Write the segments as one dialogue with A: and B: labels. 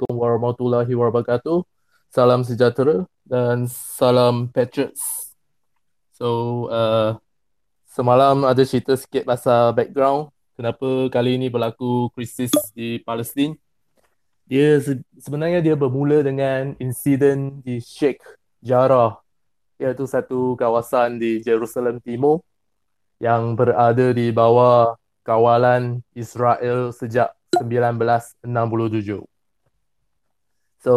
A: Assalamualaikum warahmatullahi wabarakatuh. Salam sejahtera dan salam Patriots. So, uh, semalam ada cerita sikit pasal background kenapa kali ini berlaku krisis di Palestin. Dia sebenarnya dia bermula dengan insiden di Sheikh Jarrah iaitu satu kawasan di Jerusalem Timur yang berada di bawah kawalan Israel sejak 1967. So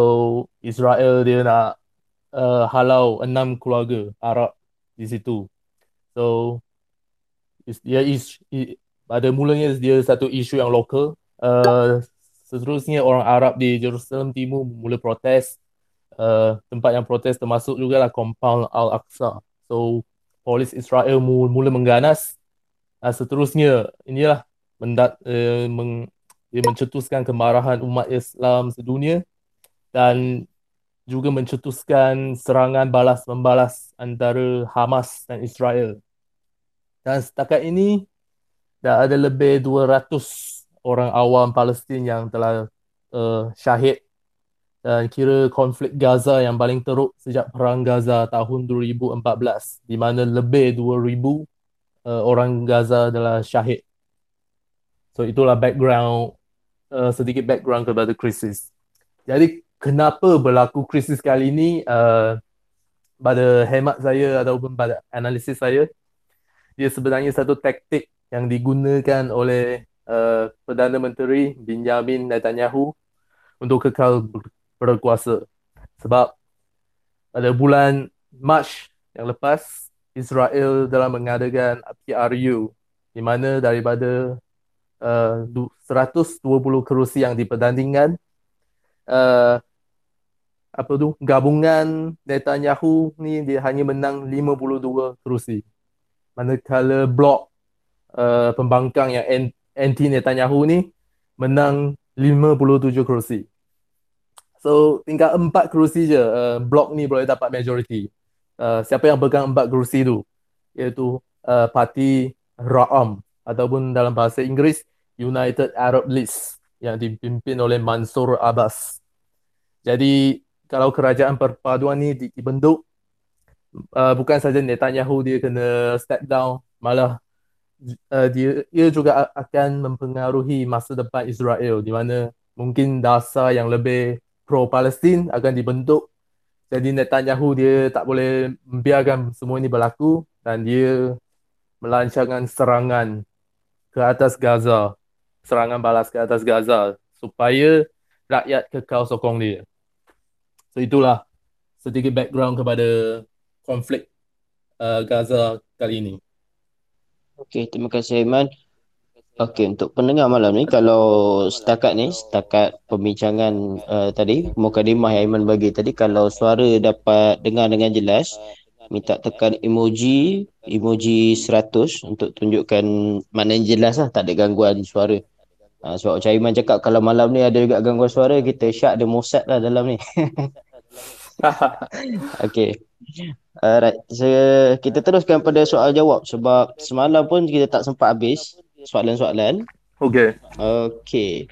A: Israel dia nak uh, halau enam keluarga Arab di situ. So dia is, pada mulanya dia satu isu yang lokal. Uh, seterusnya orang Arab di Jerusalem Timur mula protes. Uh, tempat yang protes termasuk juga lah compound Al-Aqsa. So polis Israel mula, mengganas. Uh, seterusnya inilah mendat, uh, meng, dia mencetuskan kemarahan umat Islam sedunia dan juga mencetuskan serangan balas membalas antara Hamas dan Israel. Dan setakat ini dah ada lebih 200 orang awam Palestin yang telah uh, syahid dan kira konflik Gaza yang paling teruk sejak perang Gaza tahun 2014 di mana lebih 2000 uh, orang Gaza telah syahid. So itulah background uh, sedikit background kepada krisis. Jadi kenapa berlaku krisis kali ini uh, pada hemat saya ataupun pada analisis saya dia sebenarnya satu taktik yang digunakan oleh uh, Perdana Menteri Benjamin Netanyahu untuk kekal berkuasa. Sebab pada bulan Mac yang lepas Israel telah mengadakan PRU di mana daripada uh, 120 kerusi yang dipertandingkan uh, apa tu gabungan Netanyahu ni dia hanya menang 52 kerusi. Manakala blok uh, pembangkang yang anti Netanyahu ni menang 57 kerusi. So tinggal empat kerusi je uh, blok ni boleh dapat majority. Uh, siapa yang pegang empat kerusi tu iaitu uh, parti Ra'am ataupun dalam bahasa Inggeris United Arab List yang dipimpin oleh Mansur Abbas. Jadi kalau kerajaan perpaduan ni dibentuk uh, bukan saja Netanyahu dia kena step down malah uh, dia ia juga akan mempengaruhi masa depan Israel di mana mungkin dasar yang lebih pro Palestin akan dibentuk. Jadi Netanyahu dia tak boleh membiarkan semua ini berlaku dan dia melancarkan serangan ke atas Gaza serangan balas ke atas Gaza supaya rakyat kekal sokong dia So itulah sedikit background kepada konflik uh, Gaza kali ini.
B: Okey, terima kasih Aiman. Okey, untuk pendengar malam ni kalau setakat ni, setakat pembincangan uh, tadi, mukadimah yang Aiman bagi tadi kalau suara dapat dengar dengan jelas, minta tekan emoji emoji 100 untuk tunjukkan mana yang jelas lah tak ada gangguan suara. Uh, sebab Cik Aiman cakap kalau malam ni ada juga gangguan suara, kita syak ada Mossad lah dalam ni. okay. Alright. So, kita teruskan pada soal jawab sebab semalam pun kita tak sempat habis soalan-soalan.
A: Okay.
B: Okay.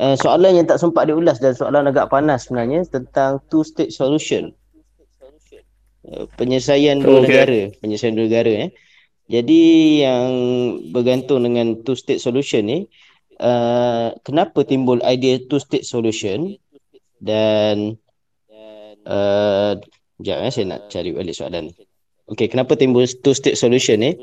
B: Uh, soalan yang tak sempat diulas dan soalan agak panas sebenarnya tentang two state solution. Uh, penyelesaian dua okay. negara, penyelesaian dua negara eh. Jadi yang bergantung dengan two state solution ni uh, kenapa timbul idea two state solution dan sekejap eh, saya nak cari balik soalan ni. Okay, kenapa timbul two state solution ni?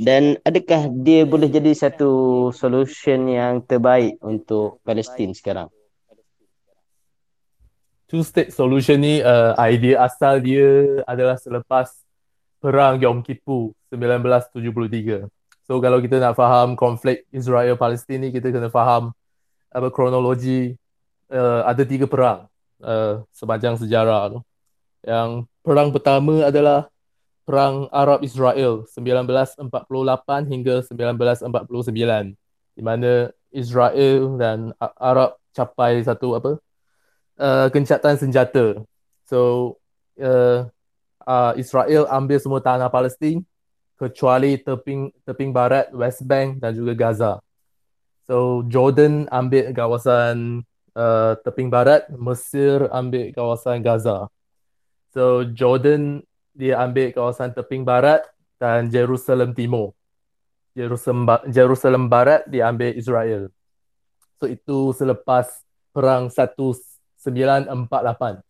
B: Dan adakah dia boleh jadi satu solution yang terbaik untuk Palestin sekarang?
A: Two state solution ni uh, idea asal dia adalah selepas perang Yom Kippur 1973. So kalau kita nak faham konflik Israel Palestin ni kita kena faham apa kronologi uh, ada tiga perang uh, sepanjang sejarah tu. Yang perang pertama adalah perang Arab Israel 1948 hingga 1949 di mana Israel dan Arab capai satu apa uh, gencatan senjata. So uh, uh, Israel ambil semua tanah Palestin kecuali teping teping barat West Bank dan juga Gaza. So Jordan ambil kawasan uh, teping barat, Mesir ambil kawasan Gaza. So Jordan dia ambil kawasan teping barat dan Jerusalem Timur. Jerusalem, Jerusalem Barat diambil Israel. So itu selepas perang 1948.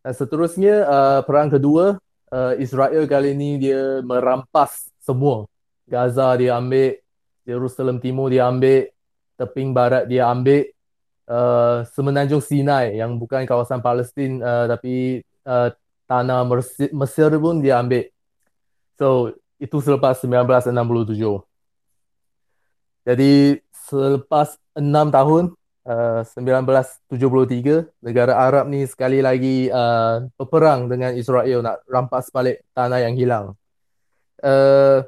A: Dan seterusnya uh, perang kedua uh, Israel kali ini dia merampas semua. Gaza dia ambil, Jerusalem Timur dia ambil, teping barat dia ambil, uh, semenanjung Sinai yang bukan kawasan Palestin uh, tapi uh, tanah Mesir, Mesir pun dia ambil. So itu selepas 1967. Jadi selepas enam tahun uh, 1973 negara Arab ni sekali lagi uh, berperang dengan Israel nak rampas balik tanah yang hilang. Uh,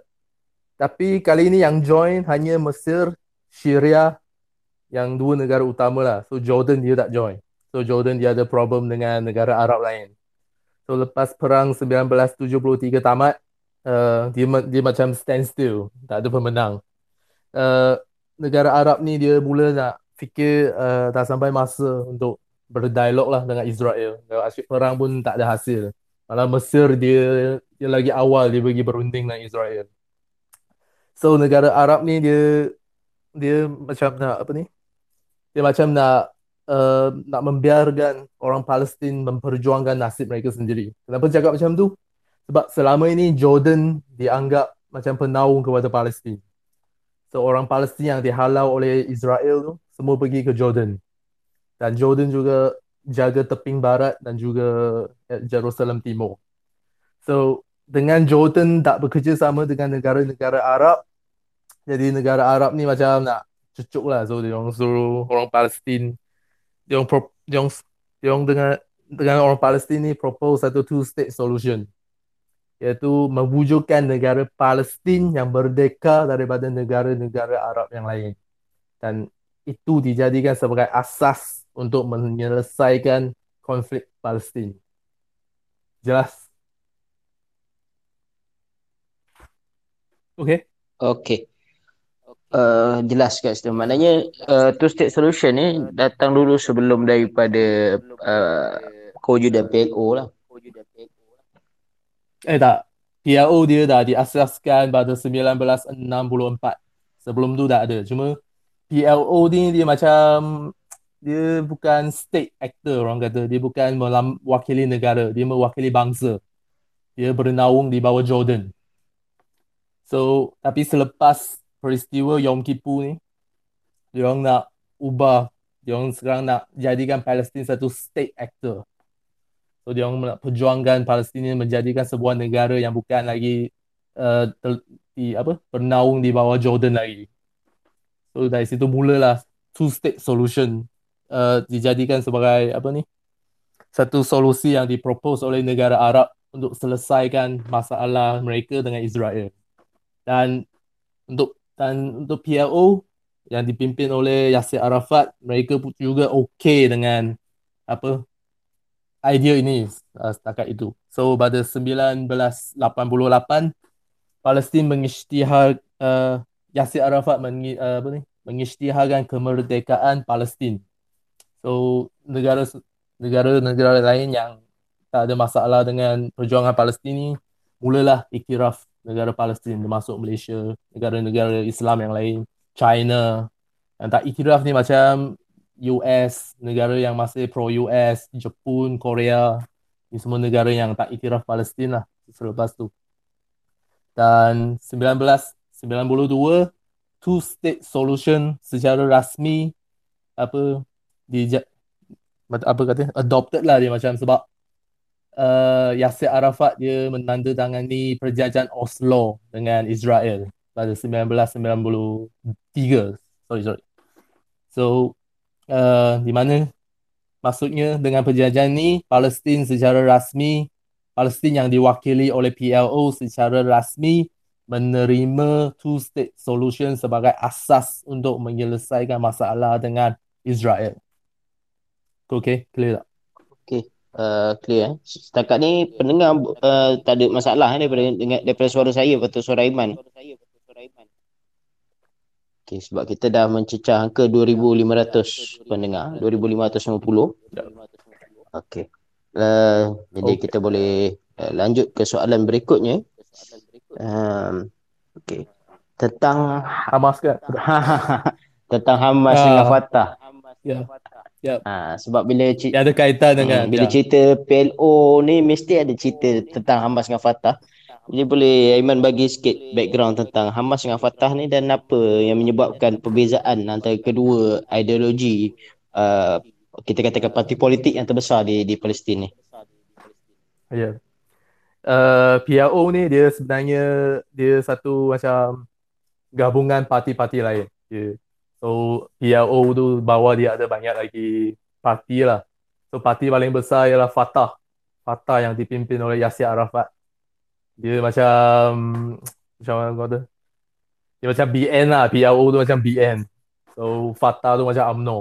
A: tapi kali ini yang join hanya Mesir, Syria yang dua negara utama lah. So Jordan dia tak join. So Jordan dia ada problem dengan negara Arab lain. So lepas perang 1973 tamat, uh, dia dia macam stand still, tak ada pemenang. Uh, negara Arab ni dia mula nak fikir uh, dah sampai masa untuk berdialog lah dengan Israel. Asyik perang pun tak ada hasil. Malah Mesir dia dia lagi awal dia bagi berunding dengan Israel. So negara Arab ni dia dia macam nak apa ni? Dia macam nak uh, nak membiarkan orang Palestin memperjuangkan nasib mereka sendiri. Kenapa cakap macam tu? Sebab selama ini Jordan dianggap macam penaung kepada Palestin. So orang Palestin yang dihalau oleh Israel tu semua pergi ke Jordan. Dan Jordan juga jaga teping barat dan juga Jerusalem Timur. So dengan Jordan tak bekerja sama dengan negara-negara Arab, jadi negara Arab ni macam nak cucuk lah. So dia orang suruh orang Palestin, dia orang, dia orang, dia orang dengan dengan orang Palestin ni propose satu two state solution iaitu mewujudkan negara Palestin yang merdeka daripada negara-negara Arab yang lain. Dan itu dijadikan sebagai asas untuk menyelesaikan konflik Palestin. Jelas? Okay?
B: Okay. Uh, jelas kat situ. Maknanya uh, two state solution ni datang dulu sebelum daripada uh, kewujudan PLO lah.
A: Eh tak. PLO dia dah diasaskan pada 1964. Sebelum tu tak ada. Cuma PLO ni dia macam dia bukan state actor orang kata. Dia bukan mewakili negara. Dia mewakili bangsa. Dia bernaung di bawah Jordan. So, tapi selepas peristiwa Yom Kippur ni, dia orang nak ubah. Dia orang sekarang nak jadikan Palestin satu state actor. So dia orang nak perjuangkan Palestin menjadikan sebuah negara yang bukan lagi uh, di, apa bernaung di bawah Jordan lagi. So dari situ mulalah two state solution uh, dijadikan sebagai apa ni? Satu solusi yang dipropose oleh negara Arab untuk selesaikan masalah mereka dengan Israel. Dan untuk dan untuk PLO yang dipimpin oleh Yasser Arafat, mereka juga okey dengan apa idea ini uh, setakat itu. So pada 1988 Palestin mengisytihar uh, Yasir Arafat mengi, uh, apa ni mengisytiharkan kemerdekaan Palestin. So negara negara-negara lain yang tak ada masalah dengan perjuangan Palestin ni mulalah iktiraf negara Palestin termasuk Malaysia, negara-negara Islam yang lain, China. Yang tak iktiraf ni macam US, negara yang masih pro-US, Jepun, Korea, ini semua negara yang tak iktiraf Palestin lah selepas tu. Dan 1992, two state solution secara rasmi apa di apa kata adopted lah dia macam sebab uh, Yasser Arafat dia menandatangani perjanjian Oslo dengan Israel pada 1993 sorry sorry so uh, di mana maksudnya dengan perjanjian ni Palestin secara rasmi Palestin yang diwakili oleh PLO secara rasmi menerima two state solution sebagai asas untuk menyelesaikan masalah dengan Israel. Okay, clear tak?
B: Okay, uh, clear. Eh? Setakat ni pendengar uh, tak ada masalah eh, daripada, daripada suara saya atau suara Iman. Okay, sebab kita dah mencecah angka 2,500 pendengar. 2,550. Okay. Uh, jadi okay. kita boleh uh, lanjut ke soalan berikutnya. Um, okay. Tentang
A: Hamas ke?
B: Tentang Hamas uh, dengan Fatah.
A: Ya. Yeah. Yep.
B: Ha, sebab bila
A: cerita, ada kaitan dengan
B: hmm, bila ya. cerita PLO ni mesti ada cerita tentang Hamas dengan Fatah. Jadi boleh Aiman bagi sikit background tentang Hamas dengan Fatah ni dan apa yang menyebabkan perbezaan antara kedua ideologi uh, kita katakan parti politik yang terbesar di di Palestin ni.
A: Ya. Yeah. Uh, PLO ni dia sebenarnya dia satu macam gabungan parti-parti lain. Yeah. So PLO tu bawah dia ada banyak lagi parti lah. So parti paling besar ialah Fatah. Fatah yang dipimpin oleh Yasir Arafat. Dia macam macam mana kata? Dia macam BN lah. PLO tu macam BN. So Fatah tu macam UMNO.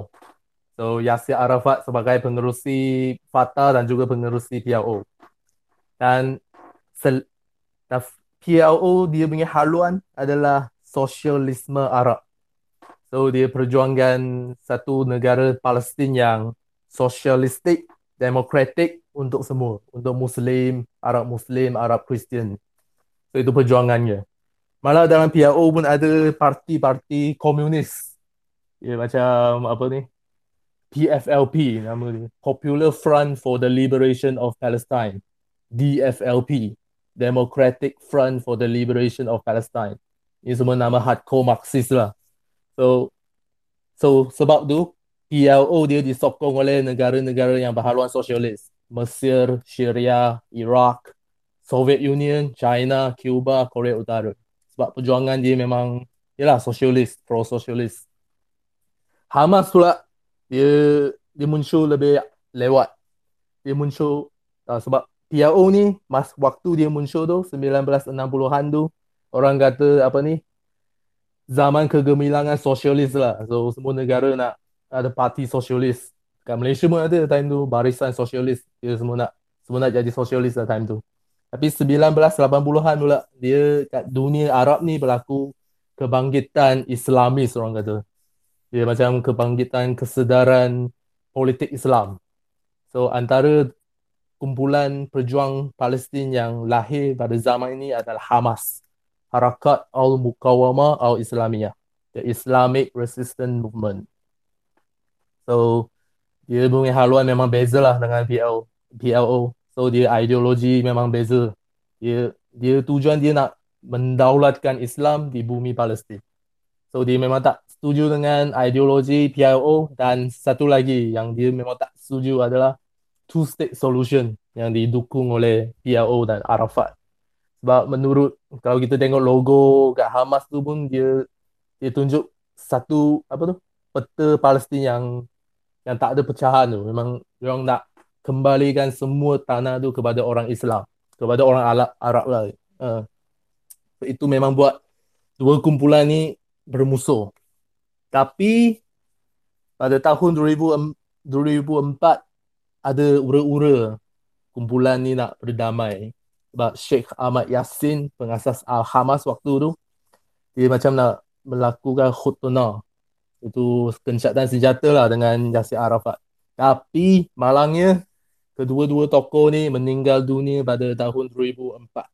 A: So Yasir Arafat sebagai pengerusi Fatah dan juga pengerusi PLO. Dan sel- PLO dia punya haluan adalah sosialisme Arab. So dia perjuangkan satu negara Palestin yang sosialistik, demokratik untuk semua, untuk Muslim, Arab Muslim, Arab Kristian. So itu perjuangannya. Malah dalam PLO pun ada parti-parti komunis. Ya macam apa ni? PFLP nama dia. Popular Front for the Liberation of Palestine. DFLP. Democratic Front for the Liberation of Palestine. Ini semua nama hardcore Marxist lah. So so sebab tu PLO dia disokong oleh negara-negara yang berhaluan sosialis. Mesir, Syria, Iraq, Soviet Union, China, Cuba, Korea Utara. Sebab perjuangan dia memang ialah sosialis, pro-sosialis. Hamas pula dia dia muncul lebih lewat. Dia muncul uh, sebab PLO ni mas waktu dia muncul tu 1960-an tu orang kata apa ni zaman kegemilangan sosialis lah. So semua negara nak ada parti sosialis. Kat Malaysia pun ada time tu barisan sosialis. Dia semua nak semua nak jadi sosialis lah time tu. Tapi 1980-an pula dia kat dunia Arab ni berlaku kebangkitan Islamis orang kata. Dia macam kebangkitan kesedaran politik Islam. So antara kumpulan perjuang Palestin yang lahir pada zaman ini adalah Hamas. Harakat Al-Muqawamah Al-Islamiyah. The Islamic Resistance Movement. So, dia punya haluan memang beza lah dengan PL, PLO. So, dia ideologi memang beza. Dia dia tujuan dia nak mendaulatkan Islam di bumi Palestin. So, dia memang tak setuju dengan ideologi PLO dan satu lagi yang dia memang tak setuju adalah two-state solution yang didukung oleh PLO dan Arafat. Sebab menurut kalau kita tengok logo kat Hamas tu pun dia dia tunjuk satu apa tu peta Palestin yang yang tak ada pecahan tu. Memang dia nak kembalikan semua tanah tu kepada orang Islam, kepada orang Arab, Arab lah. Uh. Itu memang buat dua kumpulan ni bermusuh. Tapi pada tahun 2004 ada ura-ura kumpulan ni nak berdamai sebab Sheikh Ahmad Yassin pengasas Al-Hamas waktu tu dia macam nak melakukan khutbah. Itu kencatan senjata lah dengan Yasir Arafat. Tapi malangnya kedua-dua tokoh ni meninggal dunia pada tahun 2004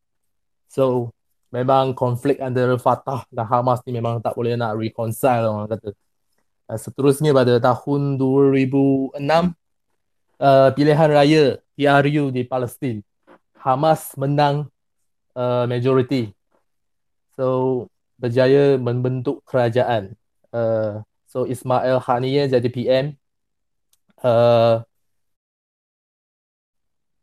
A: so memang konflik antara Fatah dan Hamas ni memang tak boleh nak reconcile orang kata. Seterusnya pada tahun 2006 uh, pilihan raya PRU di Palestin Hamas menang uh, majority. So berjaya membentuk kerajaan. Uh, so Ismail Haniyeh jadi PM. Uh,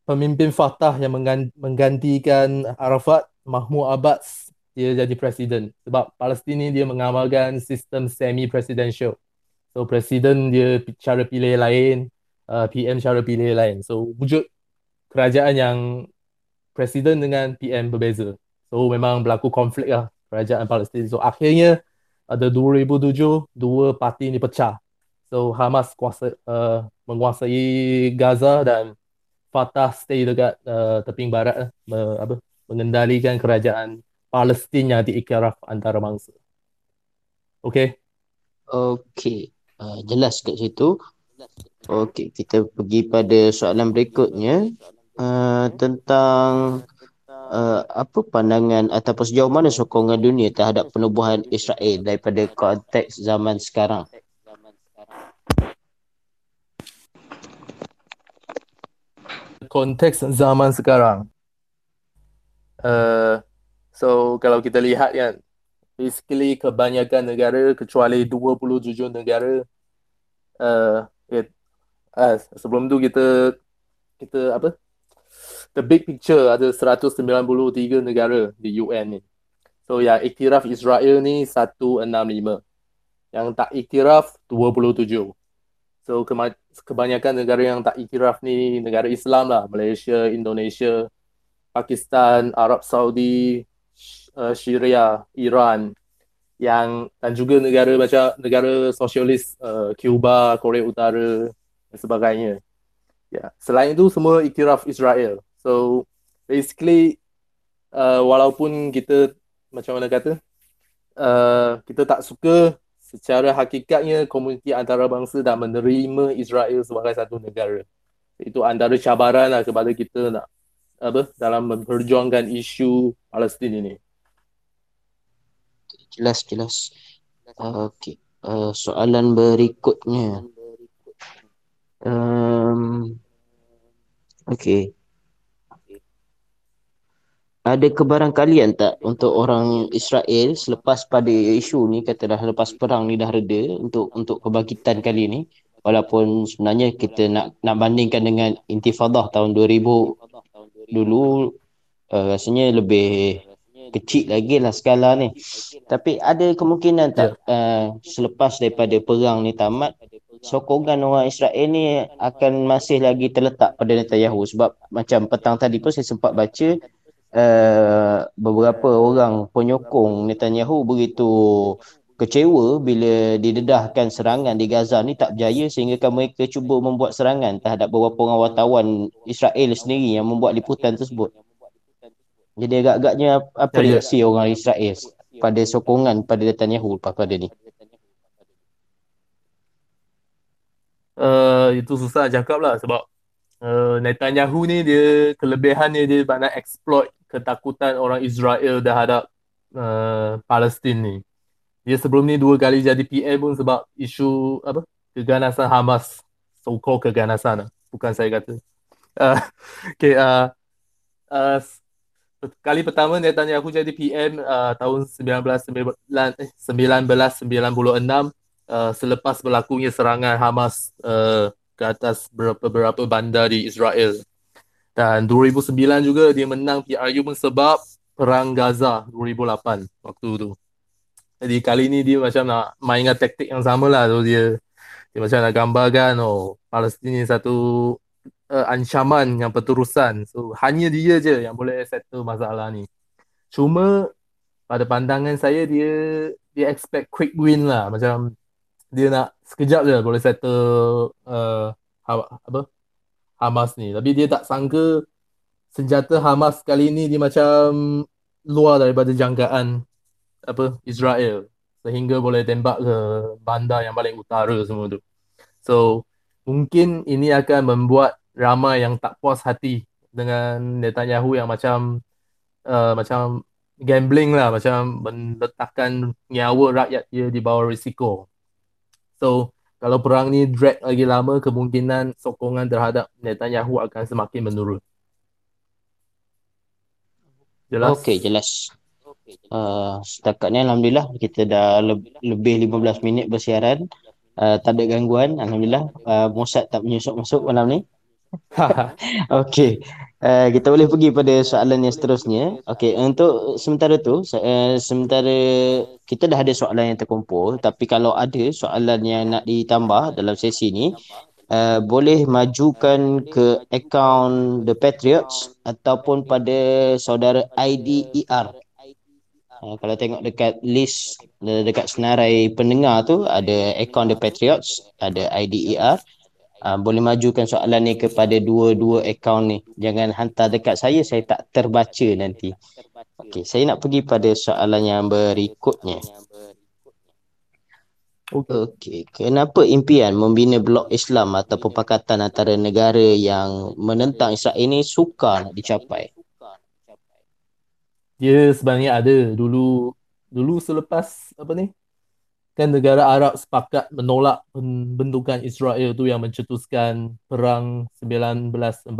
A: pemimpin Fatah yang menggantikan Arafat, Mahmud Abbas, dia jadi presiden. Sebab Palestin ni dia mengamalkan sistem semi-presidential. So presiden dia cara pilih lain, uh, PM cara pilih lain. So wujud kerajaan yang presiden dengan PM berbeza. So memang berlaku konflik lah kerajaan Palestin. So akhirnya ada 2007 dua parti ni pecah. So Hamas kuasa uh, menguasai Gaza dan Fatah stay dekat uh, teping barat uh, apa mengendalikan kerajaan Palestin yang diiktiraf antara mangsa. Okay,
B: Okey, uh, jelas kat situ. Okey, kita pergi pada soalan berikutnya uh, tentang uh, apa pandangan ataupun sejauh mana sokongan dunia terhadap penubuhan Israel daripada konteks zaman sekarang.
A: Konteks zaman sekarang. Uh, so kalau kita lihat kan, basically kebanyakan negara kecuali 27 negara uh, it, uh, sebelum tu kita kita apa the big picture ada 193 negara di UN ni. So yang iktiraf Israel ni 165. Yang tak iktiraf 27. So kebanyakan negara yang tak iktiraf ni negara Islam lah. Malaysia, Indonesia, Pakistan, Arab Saudi, uh, Syria, Iran yang dan juga negara macam negara sosialis uh, Cuba, Korea Utara dan sebagainya. Ya, selain itu semua iktiraf Israel. So basically uh, walaupun kita macam mana kata uh, kita tak suka secara hakikatnya komuniti antarabangsa dah menerima Israel sebagai satu negara. Itu antara cabaran lah kepada kita nak apa dalam memperjuangkan isu Palestin ini.
B: Jelas jelas. Uh, Okey. Uh, soalan berikutnya. Um, Okey. Ada kebarangkalian tak untuk orang Israel selepas pada isu ni katalah lepas perang ni dah reda untuk untuk kebangkitan kali ni? Walaupun sebenarnya kita nak nak bandingkan dengan intifadah tahun 2000 dulu uh, rasanya lebih kecil lagi lah skala ni. Tapi ada kemungkinan tak uh, selepas daripada perang ni tamat sokongan orang Israel ni akan masih lagi terletak pada Netanyahu? Sebab macam petang tadi pun saya sempat baca uh, beberapa orang penyokong Netanyahu begitu kecewa bila didedahkan serangan di Gaza ni tak berjaya sehingga kan mereka cuba membuat serangan terhadap beberapa orang wartawan Israel sendiri yang membuat liputan tersebut. Jadi agak-agaknya apa ya, reaksi ya. orang Israel pada sokongan pada Netanyahu lepas pada ni?
A: uh, itu susah cakap lah sebab uh, Netanyahu ni dia kelebihan dia dia nak exploit ketakutan orang Israel terhadap uh, Palestin ni. Dia sebelum ni dua kali jadi PM pun sebab isu apa keganasan Hamas. So-called keganasan lah. Bukan saya kata. Uh, okay, uh, uh, kali pertama Netanyahu jadi PM uh, tahun 1996 uh, selepas berlakunya serangan Hamas uh, ke atas beberapa bandar di Israel. Dan 2009 juga dia menang PRU pun sebab perang Gaza 2008 waktu tu. Jadi kali ni dia macam nak mainkan taktik yang sama lah. So dia, dia macam nak gambarkan oh Palestin ni satu uh, ancaman yang berterusan. So hanya dia je yang boleh settle masalah ni. Cuma pada pandangan saya dia dia expect quick win lah. Macam dia nak sekejap je boleh settle uh, apa Hamas ni. Tapi dia tak sangka senjata Hamas kali ni dia macam luar daripada jangkaan apa Israel. Sehingga boleh tembak ke bandar yang paling utara semua tu. So mungkin ini akan membuat ramai yang tak puas hati dengan Netanyahu yang macam uh, macam gambling lah. Macam meletakkan nyawa rakyat dia di bawah risiko. So kalau perang ni drag lagi lama kemungkinan sokongan terhadap Netanyahu akan semakin menurun.
B: Jelas? Okey, jelas. Uh, setakat ni Alhamdulillah kita dah le- lebih 15 minit bersiaran. Uh, tak ada gangguan. Alhamdulillah. Uh, Mossad tak menyusup masuk malam ni. Okey. Uh, kita boleh pergi pada soalan yang seterusnya. Okey, untuk sementara tu, uh, sementara kita dah ada soalan yang terkumpul, tapi kalau ada soalan yang nak ditambah dalam sesi ni, uh, boleh majukan ke akaun The Patriots ataupun pada saudara IDER. Uh, kalau tengok dekat list dekat senarai pendengar tu ada akaun The Patriots, ada IDER uh, boleh majukan soalan ni kepada dua-dua akaun ni. Jangan hantar dekat saya, saya tak terbaca nanti. Okey, saya nak pergi pada soalan yang berikutnya. Okey. Kenapa impian membina blok Islam ataupun pakatan antara negara yang menentang Israel ini sukar nak dicapai?
A: Dia sebenarnya ada dulu dulu selepas apa ni? Kan negara Arab sepakat menolak pembentukan Israel tu yang mencetuskan perang 1948.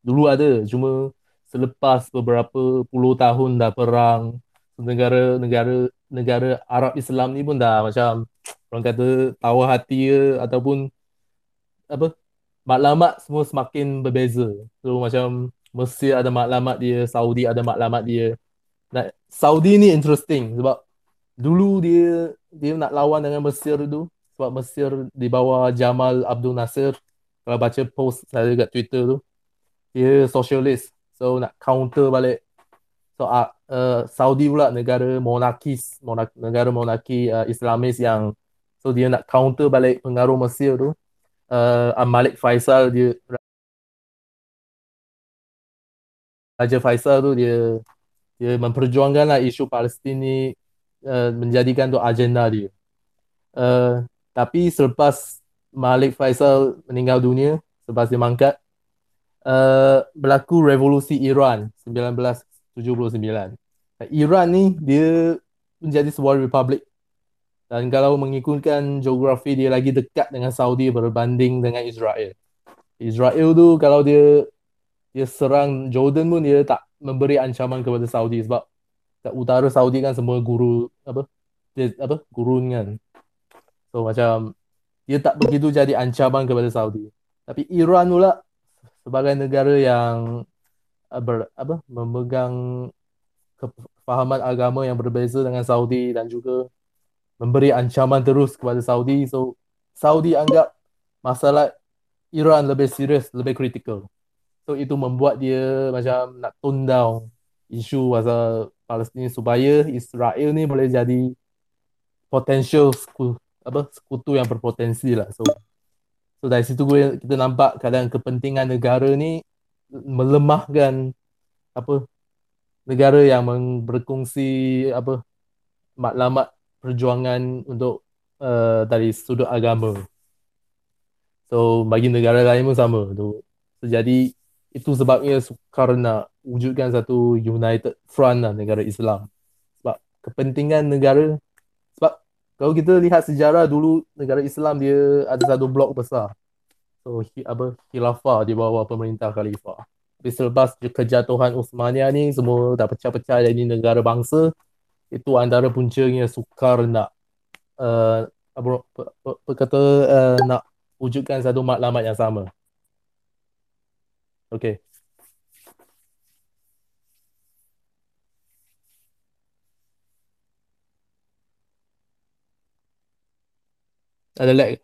A: Dulu ada cuma selepas beberapa puluh tahun dah perang negara-negara negara Arab Islam ni pun dah macam orang kata tawa hati ke ataupun apa maklumat semua semakin berbeza. So macam Mesir ada maklumat dia, Saudi ada maklumat dia. Nah, Saudi ni interesting sebab dulu dia dia nak lawan dengan Mesir tu sebab Mesir di bawah Jamal Abdul Nasir. Kalau baca post saya kat Twitter tu, dia socialist. So nak counter balik. So uh, uh, Saudi pula negara monarkis, monak, negara monarki uh, Islamis yang so dia nak counter balik pengaruh Mesir tu. Uh, Malik Faisal dia Raja Faisal tu dia dia memperjuangkanlah isu Palestin ni uh, menjadikan tu agenda dia. Uh, tapi selepas Malik Faisal meninggal dunia, selepas dia mangkat, uh, berlaku revolusi Iran 1979. Iran ni dia menjadi sebuah republik dan kalau mengikutkan geografi dia lagi dekat dengan Saudi berbanding dengan Israel. Israel tu kalau dia dia serang Jordan pun dia tak memberi ancaman kepada Saudi sebab kat utara Saudi kan semua guru apa dia apa gurun kan. So macam dia tak begitu jadi ancaman kepada Saudi. Tapi Iran pula sebagai negara yang uh, ber, apa memegang kefahaman agama yang berbeza dengan Saudi dan juga memberi ancaman terus kepada Saudi. So Saudi anggap masalah Iran lebih serius lebih kritikal. So itu membuat dia macam nak tone down isu pasal Palestin supaya Israel ni boleh jadi potential sekutu, apa sekutu yang berpotensi lah. So so dari situ gue kita nampak kadang kepentingan negara ni melemahkan apa negara yang berkongsi apa maklumat perjuangan untuk uh, dari sudut agama. So bagi negara lain pun sama tu. So, jadi itu sebabnya sukar nak wujudkan satu united front lah negara Islam. Sebab kepentingan negara sebab kalau kita lihat sejarah dulu negara Islam dia ada satu blok besar. So apa khilafah di bawah pemerintah khalifah. Tapi selepas kejatuhan Uthmaniyah ni semua dah pecah-pecah jadi negara bangsa itu antara puncanya sukar nak uh, apa, apa, apa kata uh, nak wujudkan satu maklumat yang sama. Okay. Ada lag.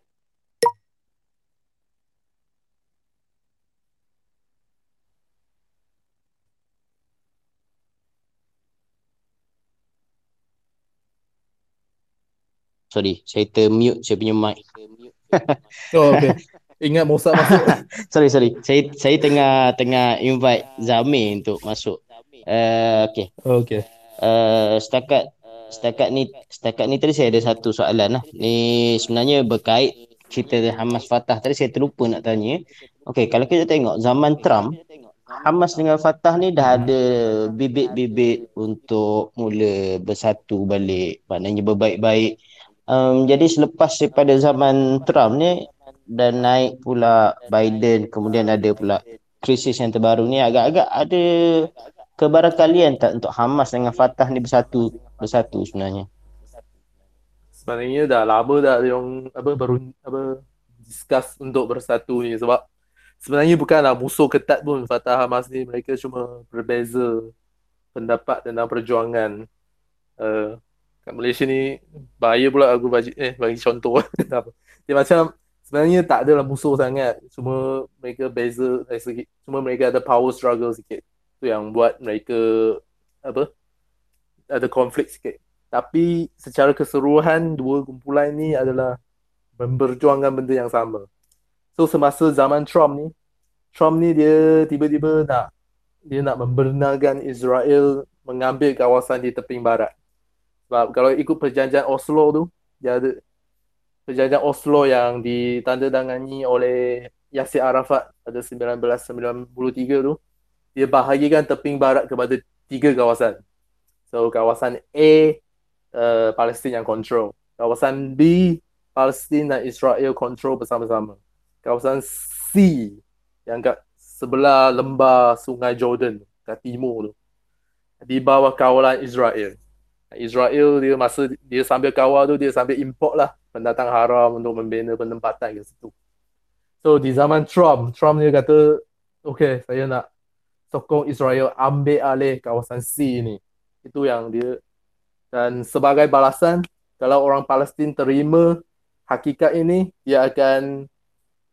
B: Sorry, saya termute saya punya mic.
A: oh, okay. Ingat Musa masuk.
B: sorry sorry. Saya saya tengah tengah invite Zami untuk masuk. Uh, okay.
A: Okay.
B: Uh, setakat setakat ni setakat ni tadi saya ada satu soalan lah. Ni sebenarnya berkait cerita Hamas Fatah tadi saya terlupa nak tanya. Okay, kalau kita tengok zaman Trump, Hamas dengan Fatah ni dah ada bibit-bibit untuk mula bersatu balik. Maknanya berbaik-baik. Um, jadi selepas daripada zaman Trump ni, dan naik pula Biden kemudian ada pula krisis yang terbaru ni agak-agak ada kebarakalian tak untuk Hamas dengan Fatah ni bersatu bersatu sebenarnya?
A: Sebenarnya dah lama dah yang apa baru apa discuss untuk bersatu ni sebab sebenarnya bukanlah musuh ketat pun Fatah Hamas ni. Mereka cuma berbeza pendapat tentang perjuangan. Uh, kat Malaysia ni bahaya pula aku bagi eh bagi contoh. Dia macam sebenarnya tak adalah musuh sangat. Cuma mereka beza dari segi cuma mereka ada power struggle sikit tu yang buat mereka apa ada konflik sikit. Tapi secara keseluruhan dua kumpulan ni adalah memperjuangkan benda yang sama. So semasa zaman Trump ni Trump ni dia tiba-tiba nak dia nak membenarkan Israel mengambil kawasan di teping barat. Sebab kalau ikut perjanjian Oslo tu dia ada perjanjian Oslo yang ditandatangani oleh Yasir Arafat pada 1993 tu dia bahagikan teping barat kepada tiga kawasan. So kawasan A uh, Palestin yang control. Kawasan B Palestin dan Israel control bersama-sama. Kawasan C yang kat sebelah lembah Sungai Jordan kat timur tu. Di bawah kawalan Israel. Israel dia masa dia sambil kawal tu dia sambil import lah pendatang haram untuk membina penempatan ke situ. So di zaman Trump, Trump dia kata okay saya nak sokong Israel ambil alih kawasan C ini. Itu yang dia. Dan sebagai balasan kalau orang Palestin terima hakikat ini dia akan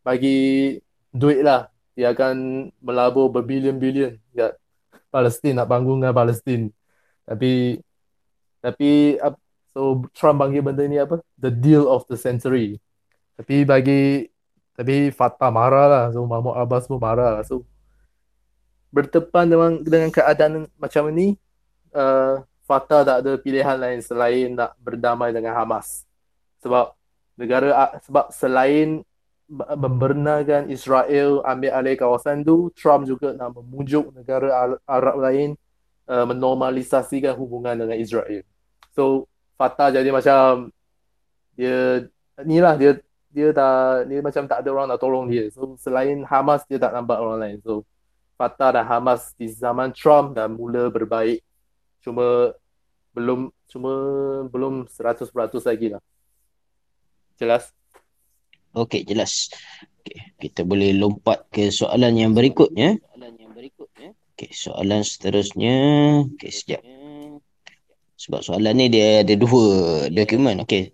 A: bagi duit lah. Dia akan melabur berbilion-bilion. Ya Palestin nak bangun dengan Palestin. Tapi tapi so Trump panggil benda ni apa? The deal of the century. Tapi bagi tapi Fatah marah lah. So Mahmud Abbas pun marah lah. So bertepan dengan dengan keadaan macam ini uh, Fatah tak ada pilihan lain selain nak berdamai dengan Hamas. Sebab negara sebab selain membenarkan Israel ambil alih kawasan tu Trump juga nak memujuk negara Arab lain uh, menormalisasikan hubungan dengan Israel. So Fatah jadi macam dia ni lah dia dia tak dia macam tak ada orang nak tolong dia. So selain Hamas dia tak nampak orang lain. So Fatah dan Hamas di zaman Trump dah mula berbaik. Cuma belum cuma belum 100% lagi lah. Jelas?
B: Okey, jelas. Okey, kita boleh lompat ke soalan yang berikutnya. Okey, soalan seterusnya. Okey, sekejap. Sebab soalan ni dia ada dua dokumen. Okey.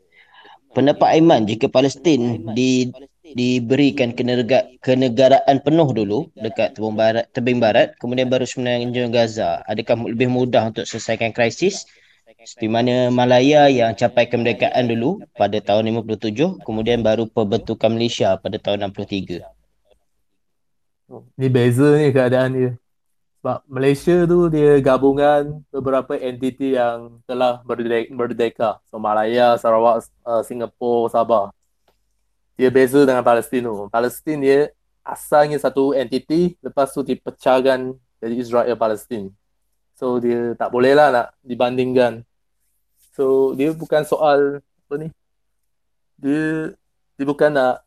B: Pendapat Aiman jika Palestin di diberikan kenega- kenegaraan penuh dulu dekat tebing barat, tebing barat kemudian baru semenanjung Gaza. Adakah lebih mudah untuk selesaikan krisis? Seperti mana Malaya yang capai kemerdekaan dulu pada tahun 57 kemudian baru pembentukan Malaysia pada tahun 63
A: ni beza ni keadaan dia. Sebab Malaysia tu dia gabungan beberapa entiti yang telah merdeka so Malaya, Sarawak, uh, Singapura, Sabah dia beza dengan Palestin tu. Palestin dia asalnya satu entiti, lepas tu dipecahkan jadi Israel Palestin. So dia tak boleh lah nak dibandingkan. So dia bukan soal apa ni. Dia dia bukan nak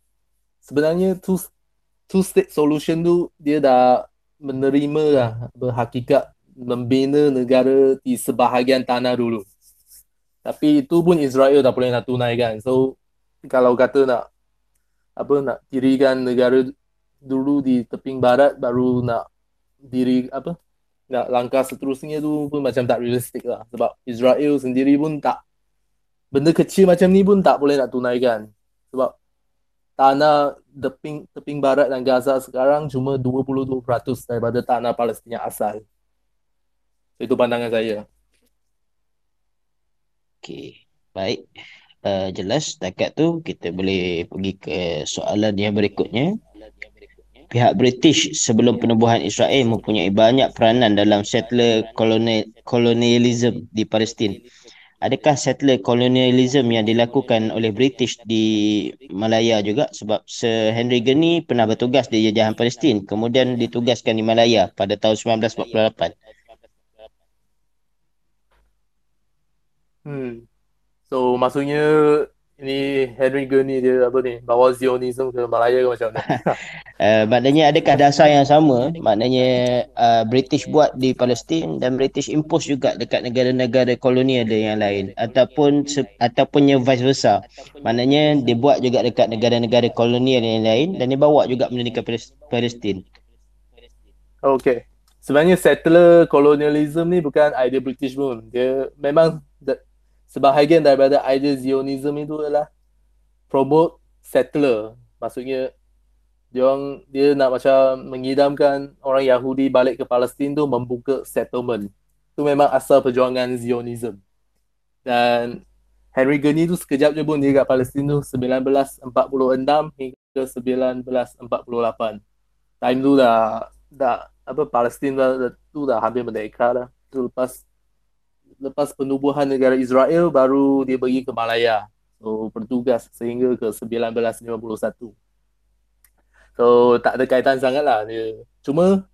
A: sebenarnya two two state solution tu dia dah menerima lah berhakikat membina negara di sebahagian tanah dulu. Tapi itu pun Israel tak boleh nak tunaikan. So kalau kata nak apa nak dirikan negara dulu di teping barat baru nak diri apa nak langkah seterusnya tu pun macam tak realistik lah. Sebab Israel sendiri pun tak benda kecil macam ni pun tak boleh nak tunaikan. Sebab tanah teping teping barat dan Gaza sekarang cuma 22% daripada tanah Palestin asal. Itu pandangan saya.
B: Okey, baik uh, jelas setakat tu kita boleh pergi ke soalan yang berikutnya. Pihak British sebelum penubuhan Israel mempunyai banyak peranan dalam settler colonialism di Palestin. Adakah settler colonialism yang dilakukan oleh British di Malaya juga? Sebab Sir Henry Gurney pernah bertugas di jajahan Palestin kemudian ditugaskan di Malaya pada tahun 1948
A: Hmm. So maksudnya ini Henry Gurney dia apa ni bawa Zionism ke Malaya ke macam mana?
B: uh, maknanya adakah dasar yang sama? Maknanya uh, British buat di Palestin dan British impose juga dekat negara-negara kolonial yang lain ataupun ataupun yang vice versa. Maknanya dia buat juga dekat negara-negara kolonial yang lain dan dia bawa juga benda ke Palestin.
A: Okay. Sebenarnya settler colonialism ni bukan idea British pun. Dia memang sebahagian daripada idea Zionism itu adalah promote settler. Maksudnya dia orang dia nak macam mengidamkan orang Yahudi balik ke Palestin tu membuka settlement. Itu memang asal perjuangan Zionism. Dan Henry Gurney tu sekejap je pun dia kat Palestin tu 1946 hingga 1948. Time tu dah dah apa Palestin tu dah hampir merdeka dah. Tu lepas lepas penubuhan negara Israel baru dia pergi ke Malaya. So bertugas sehingga ke 1951. So tak ada kaitan sangat lah dia. Cuma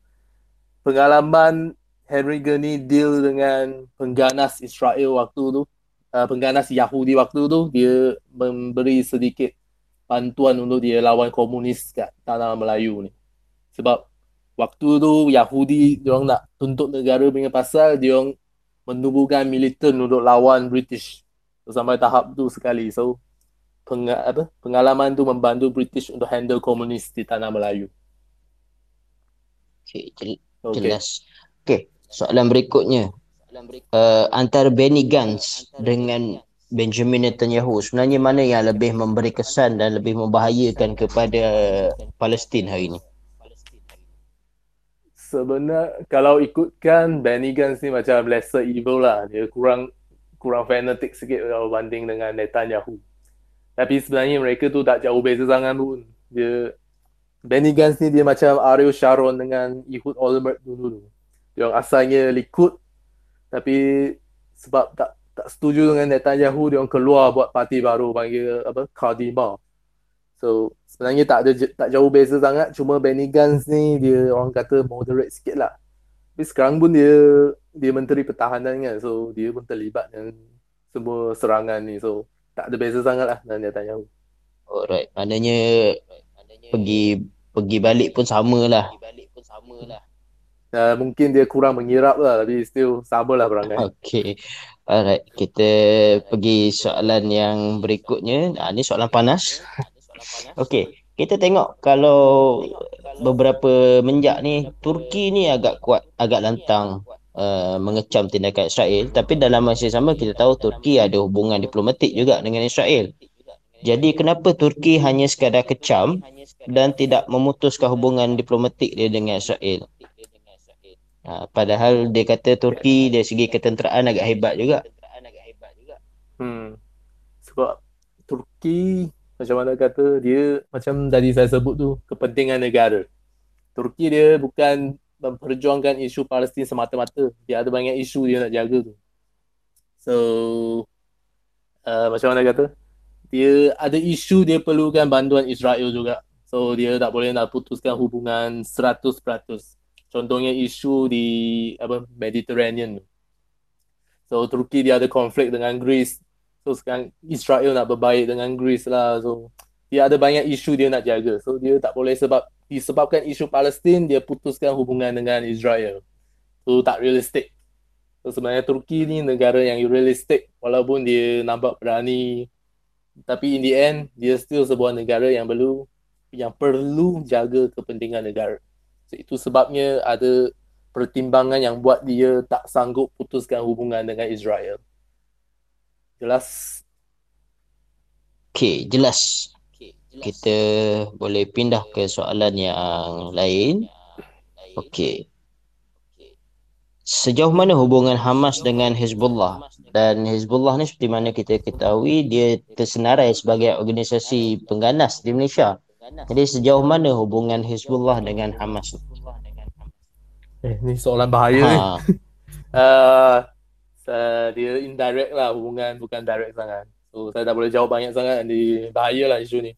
A: pengalaman Henry Gurney deal dengan pengganas Israel waktu tu, uh, pengganas Yahudi waktu tu, dia memberi sedikit bantuan untuk dia lawan komunis kat tanah Melayu ni. Sebab waktu tu Yahudi dia orang nak tuntut negara punya pasal dia orang menubuhkan militan untuk lawan British. Sampai tahap tu sekali. So peng, apa, pengalaman tu membantu British untuk handle komunis di tanah Melayu.
B: Okay, jel- okay. jelas. Okay, soalan berikutnya. Uh, antara Benny Gantz dengan Benjamin Netanyahu sebenarnya mana yang lebih memberi kesan dan lebih membahayakan kepada Palestin hari ini?
A: Sebenarnya kalau ikutkan Benny Gantz ni macam lesser evil lah. Dia kurang kurang fanatik sikit kalau banding dengan Netanyahu. Tapi sebenarnya mereka tu tak jauh beza sangat pun. Dia Benny Gantz ni dia macam Ariel Sharon dengan Ehud Olmert dulu. Dia orang asalnya Likud tapi sebab tak tak setuju dengan Netanyahu dia orang keluar buat parti baru panggil apa Kadima. So sebenarnya tak ada tak jauh beza sangat cuma Benny Gantz ni dia orang kata moderate sikit lah. Tapi sekarang pun dia dia menteri pertahanan kan so dia pun terlibat dengan semua serangan ni so tak ada beza sangat lah dengan Netanyahu.
B: Alright, maknanya pergi pergi balik pun sama lah.
A: Uh, mungkin dia kurang mengirap lah tapi still sama lah perangai.
B: Okay. Alright, kita pergi soalan yang berikutnya. Ah, ni soalan panas. Okay, kita tengok kalau beberapa menjak ni, Turki ni agak kuat, agak lantang uh, mengecam tindakan Israel. Tapi dalam masa yang sama kita tahu Turki ada hubungan diplomatik juga dengan Israel. Jadi kenapa Turki hanya sekadar kecam dan tidak memutuskan hubungan diplomatik dia dengan Israel? Ha, padahal dia kata Turki dari segi ketenteraan agak hebat juga.
A: Hmm. Sebab Turki macam mana kata dia macam tadi saya sebut tu kepentingan negara. Turki dia bukan memperjuangkan isu Palestin semata-mata. Dia ada banyak isu dia nak jaga tu. So uh, macam mana kata? Dia ada isu dia perlukan bantuan Israel juga. So dia tak boleh nak putuskan hubungan 100% contohnya isu di apa Mediterranean. So Turki dia ada konflik dengan Greece. So sekarang Israel nak berbaik dengan Greece lah. So dia ada banyak isu dia nak jaga. So dia tak boleh sebab disebabkan isu Palestin dia putuskan hubungan dengan Israel. So tak realistik. So sebenarnya Turki ni negara yang realistik walaupun dia nampak berani tapi in the end dia still sebuah negara yang perlu yang perlu jaga kepentingan negara. So, itu sebabnya ada pertimbangan yang buat dia tak sanggup putuskan hubungan dengan Israel. Jelas?
B: Okay, jelas. Kita boleh pindah ke soalan yang lain. Okay. Sejauh mana hubungan Hamas dengan Hezbollah? Dan Hezbollah ni seperti mana kita ketahui, dia tersenarai sebagai organisasi pengganas di Malaysia. Jadi sejauh mana hubungan Hezbollah dengan Hamas?
A: Eh, ni soalan bahaya ha. ni. uh, dia indirect lah hubungan, bukan direct sangat. So, saya tak boleh jawab banyak sangat. Di bahaya lah isu ni.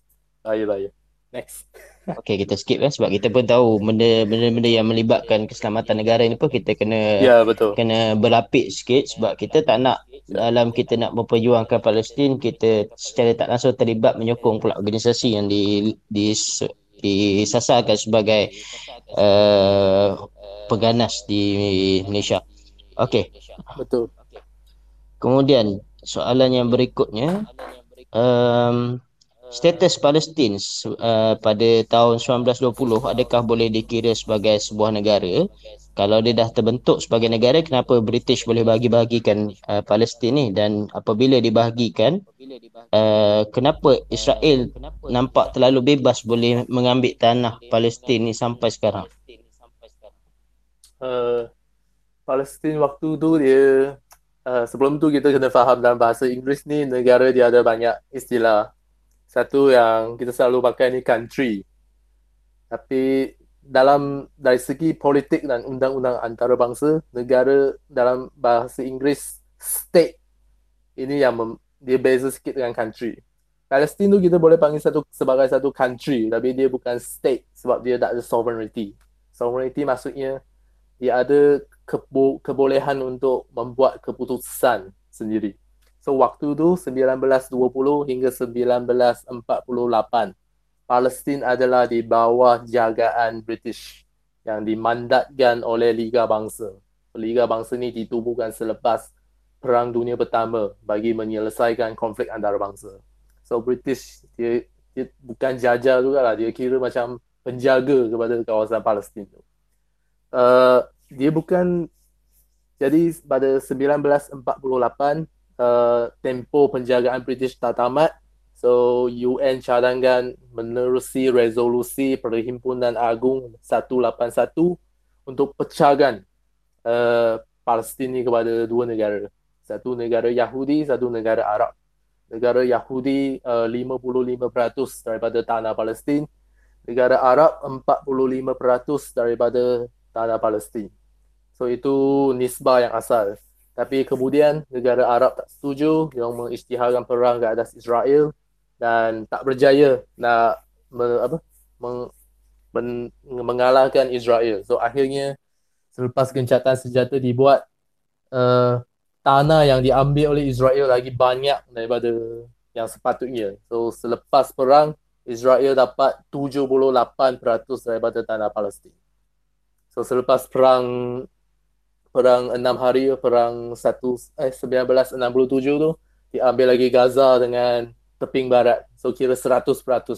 A: Bahaya, bahaya. Next.
B: Okay, kita skip kan sebab kita pun tahu benda-benda yang melibatkan keselamatan negara ni pun kita kena
A: ya, betul.
B: kena berlapik sikit sebab kita tak nak dalam kita nak memperjuangkan Palestin kita secara tak langsung terlibat menyokong pula organisasi yang di di disasarkan sebagai uh, peganas di Malaysia. Okey.
A: Betul.
B: Kemudian soalan yang berikutnya um, status Palestin uh, pada tahun 1920 adakah boleh dikira sebagai sebuah negara? Kalau dia dah terbentuk sebagai negara kenapa British boleh bagi-bagikan uh, Palestin ni? Dan apabila dibahagikan uh, kenapa Israel nampak terlalu bebas boleh mengambil tanah Palestin ni sampai sekarang?
A: Uh, Palestin waktu tu dia uh, sebelum tu kita kena faham dalam bahasa Inggeris ni negara dia ada banyak istilah satu yang kita selalu pakai ni country. Tapi dalam dari segi politik dan undang-undang antarabangsa, negara dalam bahasa Inggeris state ini yang mem, dia beza sikit dengan country. Palestin tu kita boleh panggil satu sebagai satu country tapi dia bukan state sebab dia tak ada sovereignty. Sovereignty maksudnya dia ada kebo- kebolehan untuk membuat keputusan sendiri. So waktu tu 1920 hingga 1948 Palestin adalah di bawah jagaan British yang dimandatkan oleh Liga Bangsa. Liga Bangsa ni ditubuhkan selepas Perang Dunia Pertama bagi menyelesaikan konflik antarabangsa. So British dia, dia bukan jajah juga lah. Dia kira macam penjaga kepada kawasan Palestin tu. Uh, dia bukan jadi pada 1948 uh, tempoh penjagaan British tak tamat So UN cadangkan menerusi resolusi Perhimpunan Agung 181 untuk pecahkan uh, Palestin ni kepada dua negara. Satu negara Yahudi, satu negara Arab. Negara Yahudi uh, 55% daripada tanah Palestin. Negara Arab 45% daripada tanah Palestin. So itu nisbah yang asal. Tapi kemudian negara Arab tak setuju, yang mengisytiharkan perang ke atas Israel dan tak berjaya nak me, apa meng, men, mengalahkan Israel. So akhirnya selepas gencatan senjata dibuat uh, tanah yang diambil oleh Israel lagi banyak daripada yang sepatutnya. So selepas perang Israel dapat 78% daripada tanah Palestin. So selepas perang perang enam hari perang satu eh 1967 tu diambil lagi Gaza dengan teping barat. So kira 100%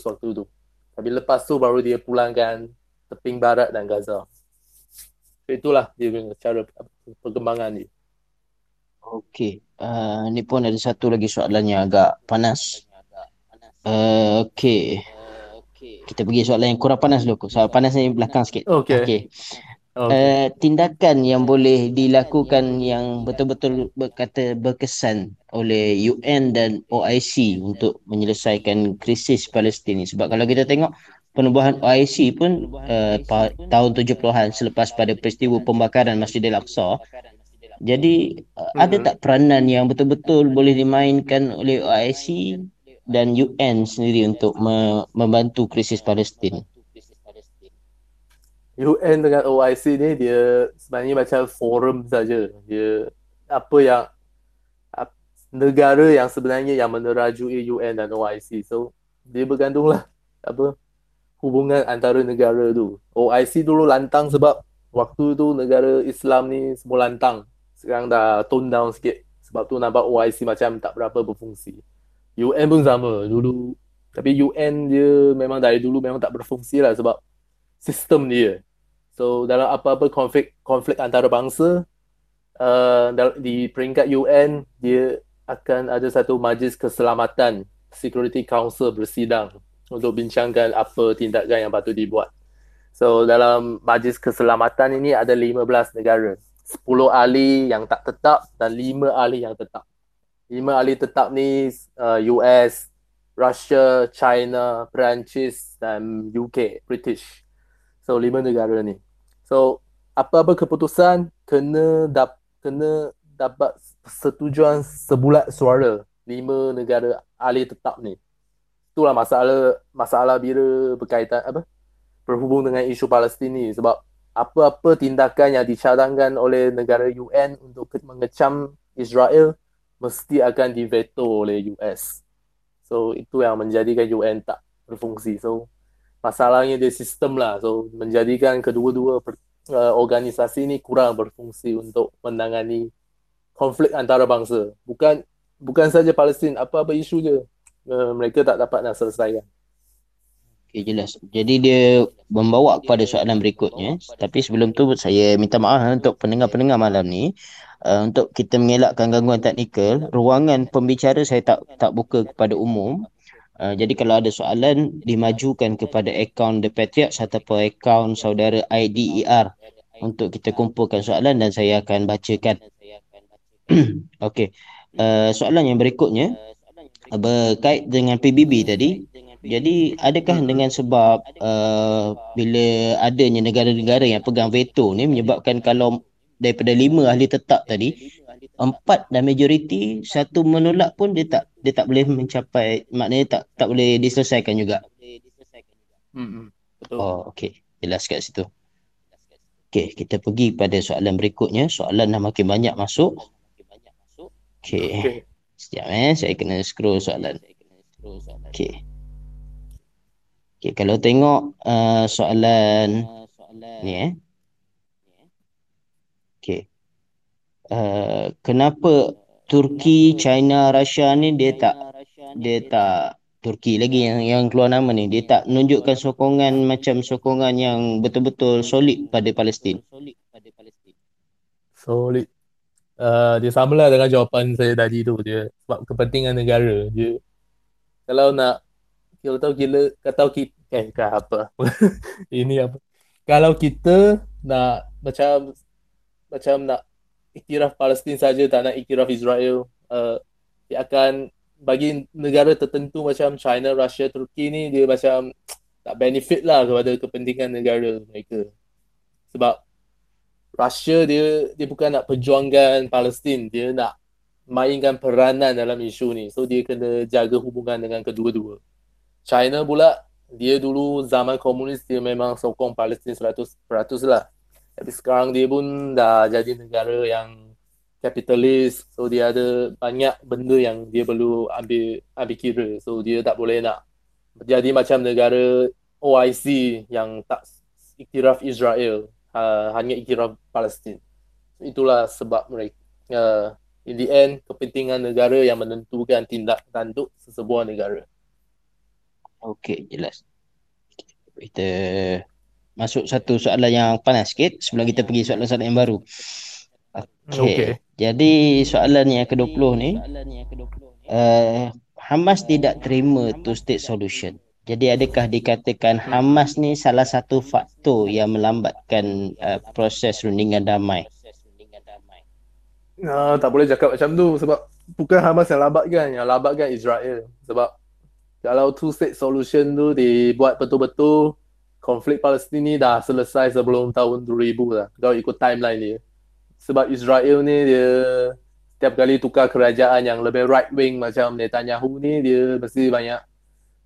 A: waktu tu. Tapi lepas tu baru dia pulangkan teping barat dan Gaza. So, itulah dia punya cara perkembangan dia.
B: Okey. Uh, ni pun ada satu lagi soalan yang agak panas. Uh, Okey. Kita pergi soalan yang kurang panas dulu. Soalan panas ni belakang sikit.
A: Okey.
B: Okay.
A: Okay.
B: Uh, tindakan yang boleh dilakukan yang betul-betul berkata berkesan oleh UN dan OIC untuk menyelesaikan krisis Palestin ni. Sebab kalau kita tengok penubuhan OIC pun uh, tahun 70-an selepas pada peristiwa pembakaran Masjidil Aqsa jadi uh, ada tak peranan yang betul-betul boleh dimainkan oleh OIC dan UN sendiri untuk me- membantu krisis Palestin
A: UN dengan OIC ni dia sebenarnya macam forum saja. Dia apa yang negara yang sebenarnya yang menerajui UN dan OIC. So dia bergantunglah apa hubungan antara negara tu. OIC dulu lantang sebab waktu tu negara Islam ni semua lantang. Sekarang dah tone down sikit. Sebab tu nampak OIC macam tak berapa berfungsi. UN pun sama dulu. Tapi UN dia memang dari dulu memang tak berfungsi lah sebab sistem dia. So dalam apa-apa konflik konflik antara bangsa uh, di peringkat UN dia akan ada satu majlis keselamatan Security Council bersidang untuk bincangkan apa tindakan yang patut dibuat. So dalam majlis keselamatan ini ada 15 negara. 10 ahli yang tak tetap dan 5 ahli yang tetap. 5 ahli tetap ni uh, US, Russia, China, Perancis dan UK, British. So lima negara ni. So apa-apa keputusan kena dap kena dapat persetujuan sebulat suara lima negara ahli tetap ni. Itulah masalah masalah bila berkaitan apa berhubung dengan isu Palestin ni sebab apa-apa tindakan yang dicadangkan oleh negara UN untuk mengecam Israel mesti akan diveto oleh US. So itu yang menjadikan UN tak berfungsi. So masalahnya dia sistem lah so menjadikan kedua-dua uh, organisasi ini kurang berfungsi untuk menangani konflik antara bangsa bukan bukan saja Palestin apa-apa isu je uh, mereka tak dapat nak selesaikan
B: Okay, jelas. Jadi dia membawa kepada soalan berikutnya. Tapi sebelum tu saya minta maaf eh, untuk pendengar-pendengar malam ni. Uh, untuk kita mengelakkan gangguan teknikal, ruangan pembicara saya tak tak buka kepada umum. Uh, jadi kalau ada soalan dimajukan kepada akaun The Patriots ataupun akaun saudara IDER untuk kita kumpulkan soalan dan saya akan bacakan. Okey. Uh, soalan yang berikutnya berkait dengan PBB tadi. Jadi adakah dengan sebab uh, bila adanya negara-negara yang pegang veto ni menyebabkan kalau daripada lima ahli tetap tadi empat dan majoriti satu menolak pun dia tak dia tak boleh mencapai maknanya tak tak boleh diselesaikan juga.
A: Hmm. Betul.
B: Oh, okey. Jelas kat situ. Okey, kita pergi pada soalan berikutnya. Soalan dah makin banyak masuk. Okey.
A: Okay.
B: Sekejap eh, saya kena scroll soalan. Okey. Okey, kalau tengok uh, soalan ni eh. Okey. Uh, kenapa Turki, China, Russia ni dia tak dia tak Turki lagi yang yang keluar nama ni dia tak menunjukkan sokongan macam sokongan yang betul-betul solid pada Palestin.
A: Solid. Uh, dia samalah dengan jawapan saya tadi tu dia sebab kepentingan negara dia kalau nak kalau tahu gila kata kita eh ke apa ini apa kalau kita nak macam macam nak iktiraf Palestin saja tak nak iktiraf Israel uh, dia akan bagi negara tertentu macam China, Russia, Turki ni dia macam tak benefit lah kepada kepentingan negara mereka. Sebab Russia dia dia bukan nak perjuangkan Palestin, dia nak mainkan peranan dalam isu ni. So dia kena jaga hubungan dengan kedua-dua. China pula dia dulu zaman komunis dia memang sokong Palestin 100% lah. Tapi sekarang dia pun dah jadi negara yang kapitalis. So dia ada banyak benda yang dia perlu ambil ambil kira. So dia tak boleh nak jadi macam negara OIC yang tak iktiraf Israel, uh, hanya iktiraf Palestin. Itulah sebab mereka uh, in the end kepentingan negara yang menentukan tindak tanduk sesebuah negara.
B: Okey, jelas. Kita masuk satu soalan yang panas sikit sebelum kita pergi soalan-soalan yang baru. Okey. Okay. Jadi soalan yang ke-20 ni uh, Hamas tidak terima two state solution. Jadi adakah dikatakan Hamas ni salah satu faktor yang melambatkan uh, proses rundingan damai?
A: Nah, tak boleh cakap macam tu sebab bukan Hamas yang lambatkan, yang lambatkan Israel. Sebab kalau two state solution tu dibuat betul-betul konflik Palestin ni dah selesai sebelum tahun 2000 lah. Kalau ikut timeline dia sebab Israel ni dia setiap kali tukar kerajaan yang lebih right wing macam Netanyahu ni dia mesti banyak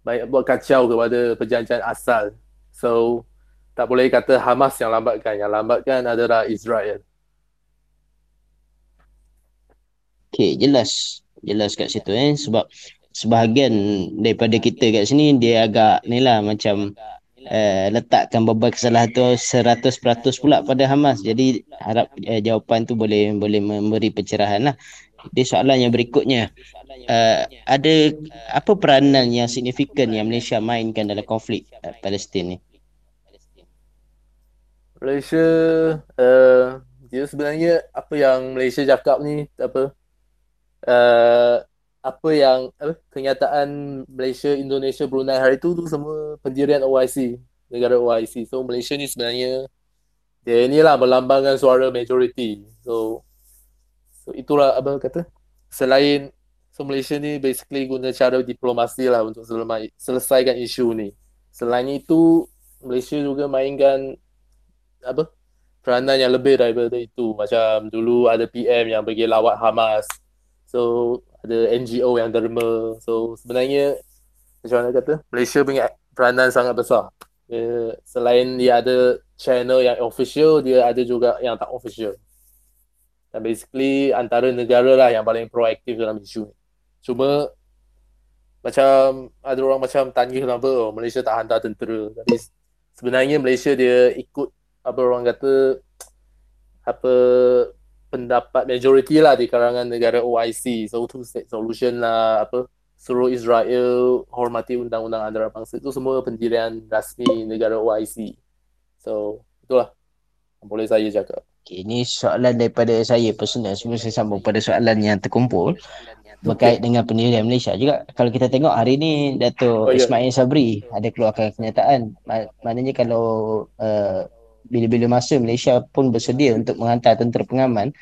A: banyak buat kacau kepada perjanjian asal. So tak boleh kata Hamas yang lambatkan, yang lambatkan adalah Israel.
B: Okay, jelas. Jelas kat situ eh sebab sebahagian daripada kita kat sini dia agak ni lah macam uh, letakkan beban kesalahan tu 100% pula pada Hamas. Jadi harap uh, jawapan tu boleh boleh memberi pencerahan lah. Di soalan yang berikutnya, uh, ada apa peranan yang signifikan yang Malaysia mainkan dalam konflik uh, Palestin ni?
A: Malaysia, uh, dia sebenarnya apa yang Malaysia cakap ni apa? Uh, apa yang apa kenyataan Malaysia, Indonesia, Brunei hari tu tu semua pendirian OIC, negara OIC. So Malaysia ni sebenarnya dia inilah melambangkan suara majority. So so itulah apa kata selain so Malaysia ni basically guna cara diplomasi lah untuk selesaikan isu ni. Selain itu Malaysia juga mainkan apa peranan yang lebih daripada itu. Macam dulu ada PM yang pergi lawat Hamas. So ada NGO yang derma. So sebenarnya macam mana kata Malaysia punya peranan sangat besar. Dia, selain dia ada channel yang official, dia ada juga yang tak official. Dan basically antara negara lah yang paling proaktif dalam isu ni. Cuma macam ada orang macam tanya kenapa oh, Malaysia tak hantar tentera. Tapi sebenarnya Malaysia dia ikut apa orang kata apa pendapat majoriti lah di kalangan negara OIC. So two state solution lah apa suruh Israel hormati undang-undang antarabangsa itu semua pendirian rasmi negara OIC. So itulah yang boleh saya cakap.
B: Okay, ini soalan daripada saya personal sebelum saya sambung pada soalan yang terkumpul berkait dengan pendirian Malaysia juga. Kalau kita tengok hari ini Dato' oh, ya. Ismail Sabri ada keluarkan kenyataan. Maknanya kalau uh, bila-bila masa Malaysia pun bersedia untuk menghantar tentera pengaman.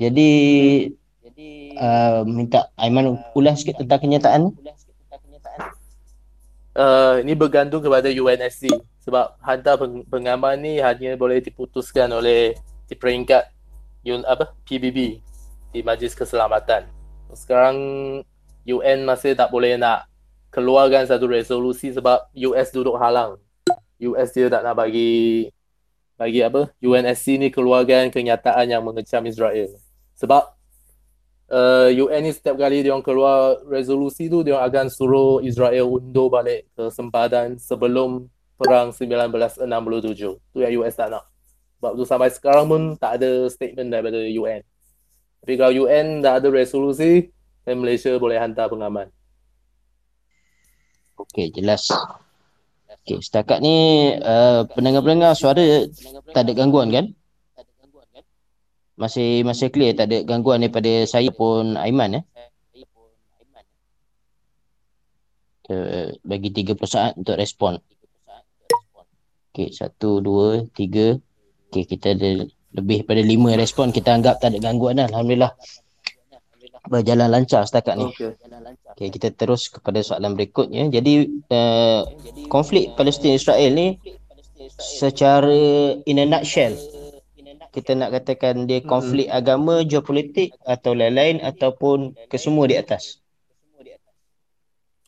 B: Jadi uh, minta Aiman ulas sikit tentang kenyataan.
A: Uh, ini bergantung kepada UNSC sebab hantar peng- pengaman ni hanya boleh diputuskan oleh di peringkat un, apa PBB. di Majlis Keselamatan. Sekarang UN masih tak boleh nak keluarkan satu resolusi sebab US duduk halang. US dia tak nak bagi bagi apa UNSC ni keluarkan kenyataan yang mengecam Israel. Sebab uh, UN ni setiap kali dia keluar resolusi tu dia akan suruh Israel undur balik ke sempadan sebelum perang 1967. Tu yang US tak nak. Sebab tu sampai sekarang pun tak ada statement daripada UN. Tapi kalau UN dah ada resolusi, dan Malaysia boleh hantar pengaman.
B: Okey, jelas. Okey, setakat ni uh, pendengar-pendengar suara tak ada gangguan kan? Masih masih clear tak ada gangguan daripada saya pun Aiman eh? Uh, bagi 30 saat untuk respon. Okey, satu, dua, tiga. Okey, kita ada lebih pada lima respon. Kita anggap tak ada gangguan dah. Alhamdulillah. Berjalan lancar setakat ni. Okey. Okey, kita terus kepada soalan berikutnya. Jadi, uh, konflik Palestin Israel ni secara in a nutshell kita nak katakan dia konflik hmm. agama, geopolitik atau lain-lain ataupun kesemua di atas.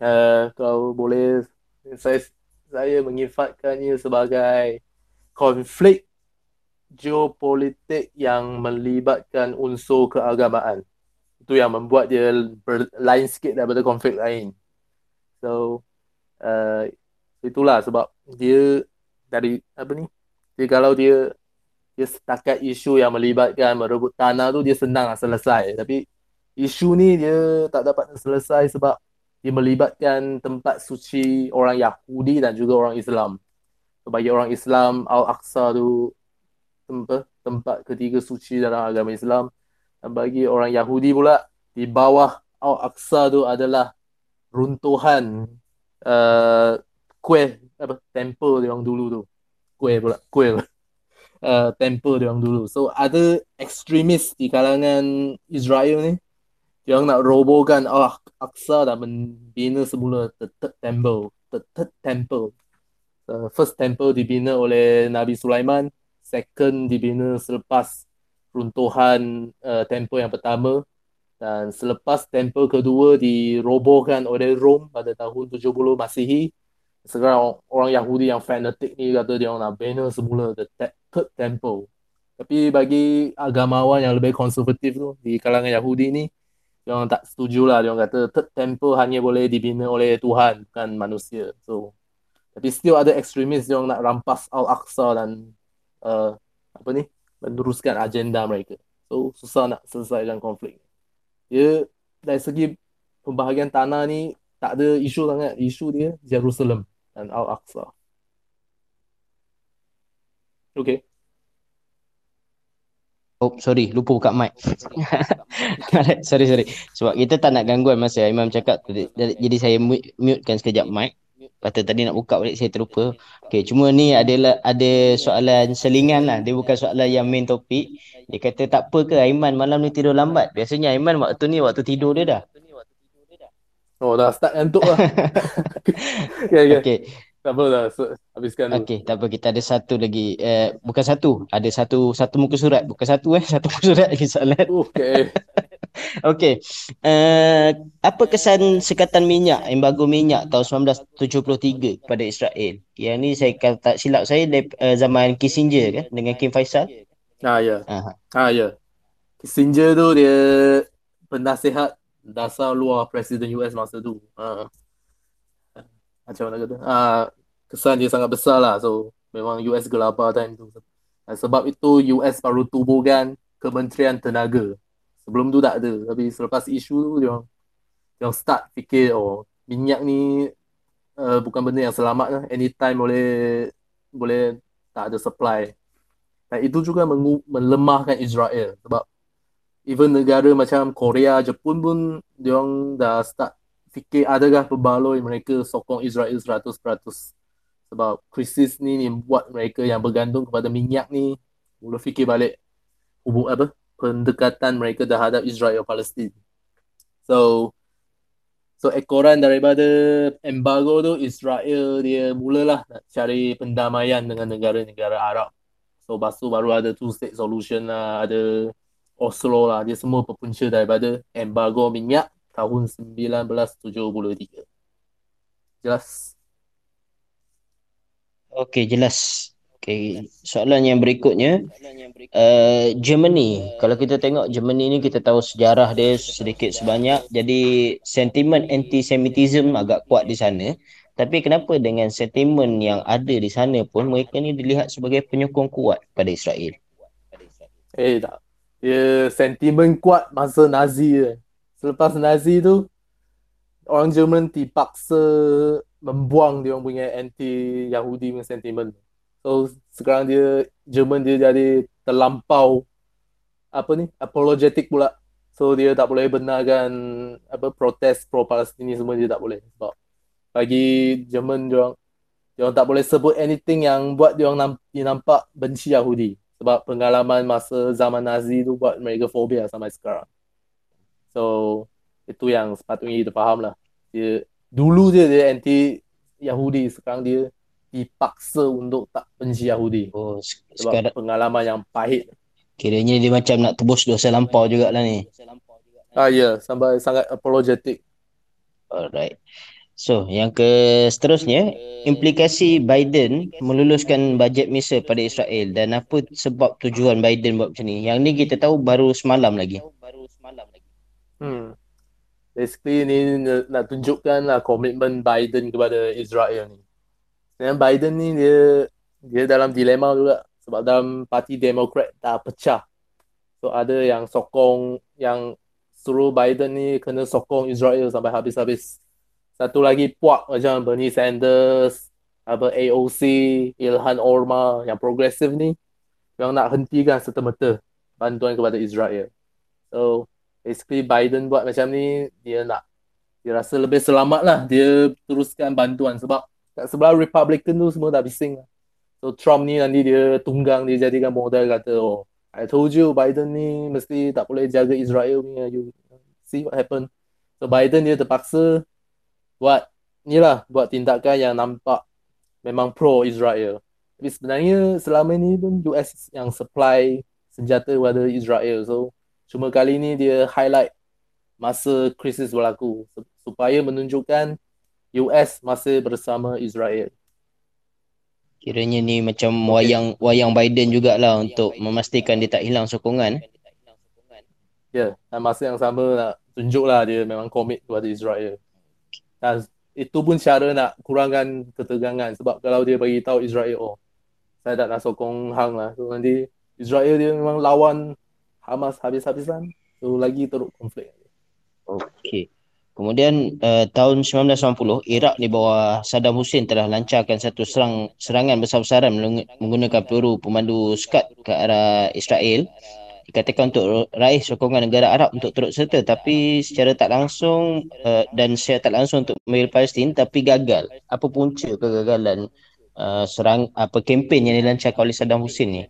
A: Uh, kalau boleh saya saya menyifatkannya sebagai konflik geopolitik yang melibatkan unsur keagamaan. Itu yang membuat dia lain sikit daripada konflik lain. So, uh, itulah sebab dia dari apa ni? Dia kalau dia dia setakat isu yang melibatkan merebut tanah tu dia senang lah selesai. Tapi isu ni dia tak dapat selesai sebab dia melibatkan tempat suci orang Yahudi dan juga orang Islam. Bagi orang Islam, Al-Aqsa tu tempat, tempat ketiga suci dalam agama Islam. Bagi orang Yahudi pula, di bawah Al-Aqsa tu adalah runtuhan uh, kuih, apa, temple dia orang dulu tu. Kuih pula, kuih uh, temple dia orang dulu. So ada ekstremis di kalangan Israel ni yang nak robohkan Allah Aqsa dan membina semula the third temple. The third temple. The first temple dibina oleh Nabi Sulaiman. Second dibina selepas runtuhan uh, temple yang pertama. Dan selepas temple kedua dirobohkan oleh Rom pada tahun 70 Masihi. Sekarang orang Yahudi yang fanatik ni kata dia nak bina semula the third temple. Tapi bagi agamawan yang lebih konservatif tu di kalangan Yahudi ni, dia orang tak setuju lah. Dia orang kata third temple hanya boleh dibina oleh Tuhan, bukan manusia. So, tapi still ada ekstremis yang nak rampas Al-Aqsa dan uh, apa ni, meneruskan agenda mereka. So, susah nak selesaikan konflik. Dia dari segi pembahagian tanah ni tak ada isu sangat. Isu dia Jerusalem dan Al-Aqsa. Okay.
B: Oh, sorry. Lupa buka mic. sorry, sorry. Sebab kita tak nak gangguan masa Imam cakap. Jadi saya mutekan sekejap mic. Lepas tadi nak buka balik saya terlupa. Okay, cuma ni adalah ada soalan selingan lah. Dia bukan soalan yang main topik. Dia kata tak apa ke Aiman malam ni tidur lambat. Biasanya Aiman waktu ni waktu tidur dia dah.
A: Oh dah start ngantuk lah. okay, okay. okay. Tak apa dah, habiskan dulu.
B: Okey, tak apa. Kita ada satu lagi. Eh, bukan satu. Ada satu satu muka surat. Bukan satu eh. Satu muka surat lagi soalan.
A: Okey.
B: Okey. Uh, apa kesan sekatan minyak, embargo minyak tahun 1973 kepada Israel? Yang ni saya kalau tak silap saya uh, zaman Kissinger kan dengan Kim Faisal.
A: Ah ya. Ah ya. Kissinger tu dia penasihat dasar luar Presiden US masa tu. Uh macam mana kata uh, kesan dia sangat besar lah so memang US gelabah time tu sebab itu US baru tubuhkan Kementerian Tenaga sebelum tu tak ada. Tapi selepas isu tu dia orang dia orang start fikir oh minyak ni uh, bukan benda yang selamat lah. Anytime boleh boleh tak ada supply. Dan itu juga melemahkan Israel. Sebab even negara macam Korea, Jepun pun dia orang dah start fikir adakah berbaloi mereka sokong Israel 100% sebab krisis ni ni buat mereka yang bergantung kepada minyak ni. Mula fikir balik hubung apa pendekatan mereka terhadap Israel Palestin. So so ekoran daripada embargo tu Israel dia mulalah nak cari pendamaian dengan negara-negara Arab. So basu baru ada two state solution lah, ada Oslo lah. Dia semua berpunca daripada embargo minyak tahun 1973. Jelas?
B: Okey, jelas. Okey, soalan yang berikutnya uh, Germany. Kalau kita tengok Germany ni kita tahu sejarah dia sedikit sebanyak. Jadi sentimen anti-Semitism agak kuat di sana. Tapi kenapa dengan sentimen yang ada di sana pun mereka ni dilihat sebagai penyokong kuat pada Israel?
A: Eh tak. Dia sentimen kuat masa Nazi. Selepas Nazi tu orang Jerman dipaksa membuang dia punya anti-Yahudi sentimen. So sekarang dia Jerman dia jadi terlampau apa ni apologetic pula. So dia tak boleh benarkan apa protes pro Palestin semua dia tak boleh sebab bagi Jerman dia orang dia orang tak boleh sebut anything yang buat dia orang nampak benci Yahudi sebab pengalaman masa zaman Nazi tu buat mereka fobia sampai sekarang. So itu yang sepatutnya kita faham lah dia dulu dia dia anti Yahudi sekarang dia dipaksa untuk tak benci Yahudi
B: oh
A: sebab sekarang, pengalaman yang pahit
B: kiranya dia macam nak tebus dosa lampau jugalah ni
A: ah ya yeah, sampai sangat apologetic
B: alright So, yang ke seterusnya, implikasi Biden meluluskan bajet misa pada Israel dan apa sebab tujuan Biden buat macam ni? Yang ni kita tahu baru semalam lagi.
A: Hmm basically ni nak tunjukkan lah komitmen Biden kepada Israel ni. Dan Biden ni dia dia dalam dilema juga sebab dalam parti Demokrat dah pecah. So ada yang sokong yang suruh Biden ni kena sokong Israel sampai habis-habis. Satu lagi puak macam Bernie Sanders, apa AOC, Ilhan Omar yang progresif ni yang nak hentikan serta-merta bantuan kepada Israel. So basically Biden buat macam ni dia nak dia rasa lebih selamat lah dia teruskan bantuan sebab kat sebelah Republican tu semua dah bising lah. so Trump ni nanti dia tunggang dia jadikan model kata oh I told you Biden ni mesti tak boleh jaga Israel ni you see what happen so Biden dia terpaksa buat ni lah buat tindakan yang nampak memang pro Israel tapi sebenarnya selama ni pun US yang supply senjata kepada Israel. So Cuma kali ni dia highlight masa krisis berlaku. Supaya menunjukkan US masih bersama Israel.
B: Kiranya ni macam okay. wayang wayang Biden jugalah untuk memastikan dia tak hilang sokongan.
A: Ya, yeah, dan masa yang sama nak tunjuklah dia memang komit kepada Israel. Dan itu pun cara nak kurangkan ketegangan sebab kalau dia bagi tahu Israel oh saya tak nak sokong hang lah. So nanti Israel dia memang lawan Hamas habis-habisan so lagi teruk konflik
B: okey kemudian uh, tahun 1990 Iraq di bawah Saddam Hussein telah lancarkan satu serang serangan besar-besaran menggunakan peluru pemandu Scud ke arah Israel. Dikatakan untuk raih sokongan negara Arab untuk turut serta tapi secara tak langsung uh, dan secara tak langsung untuk membela Palestin tapi gagal. Apa punca kegagalan uh, serang apa kempen yang dilancarkan oleh Saddam Hussein ni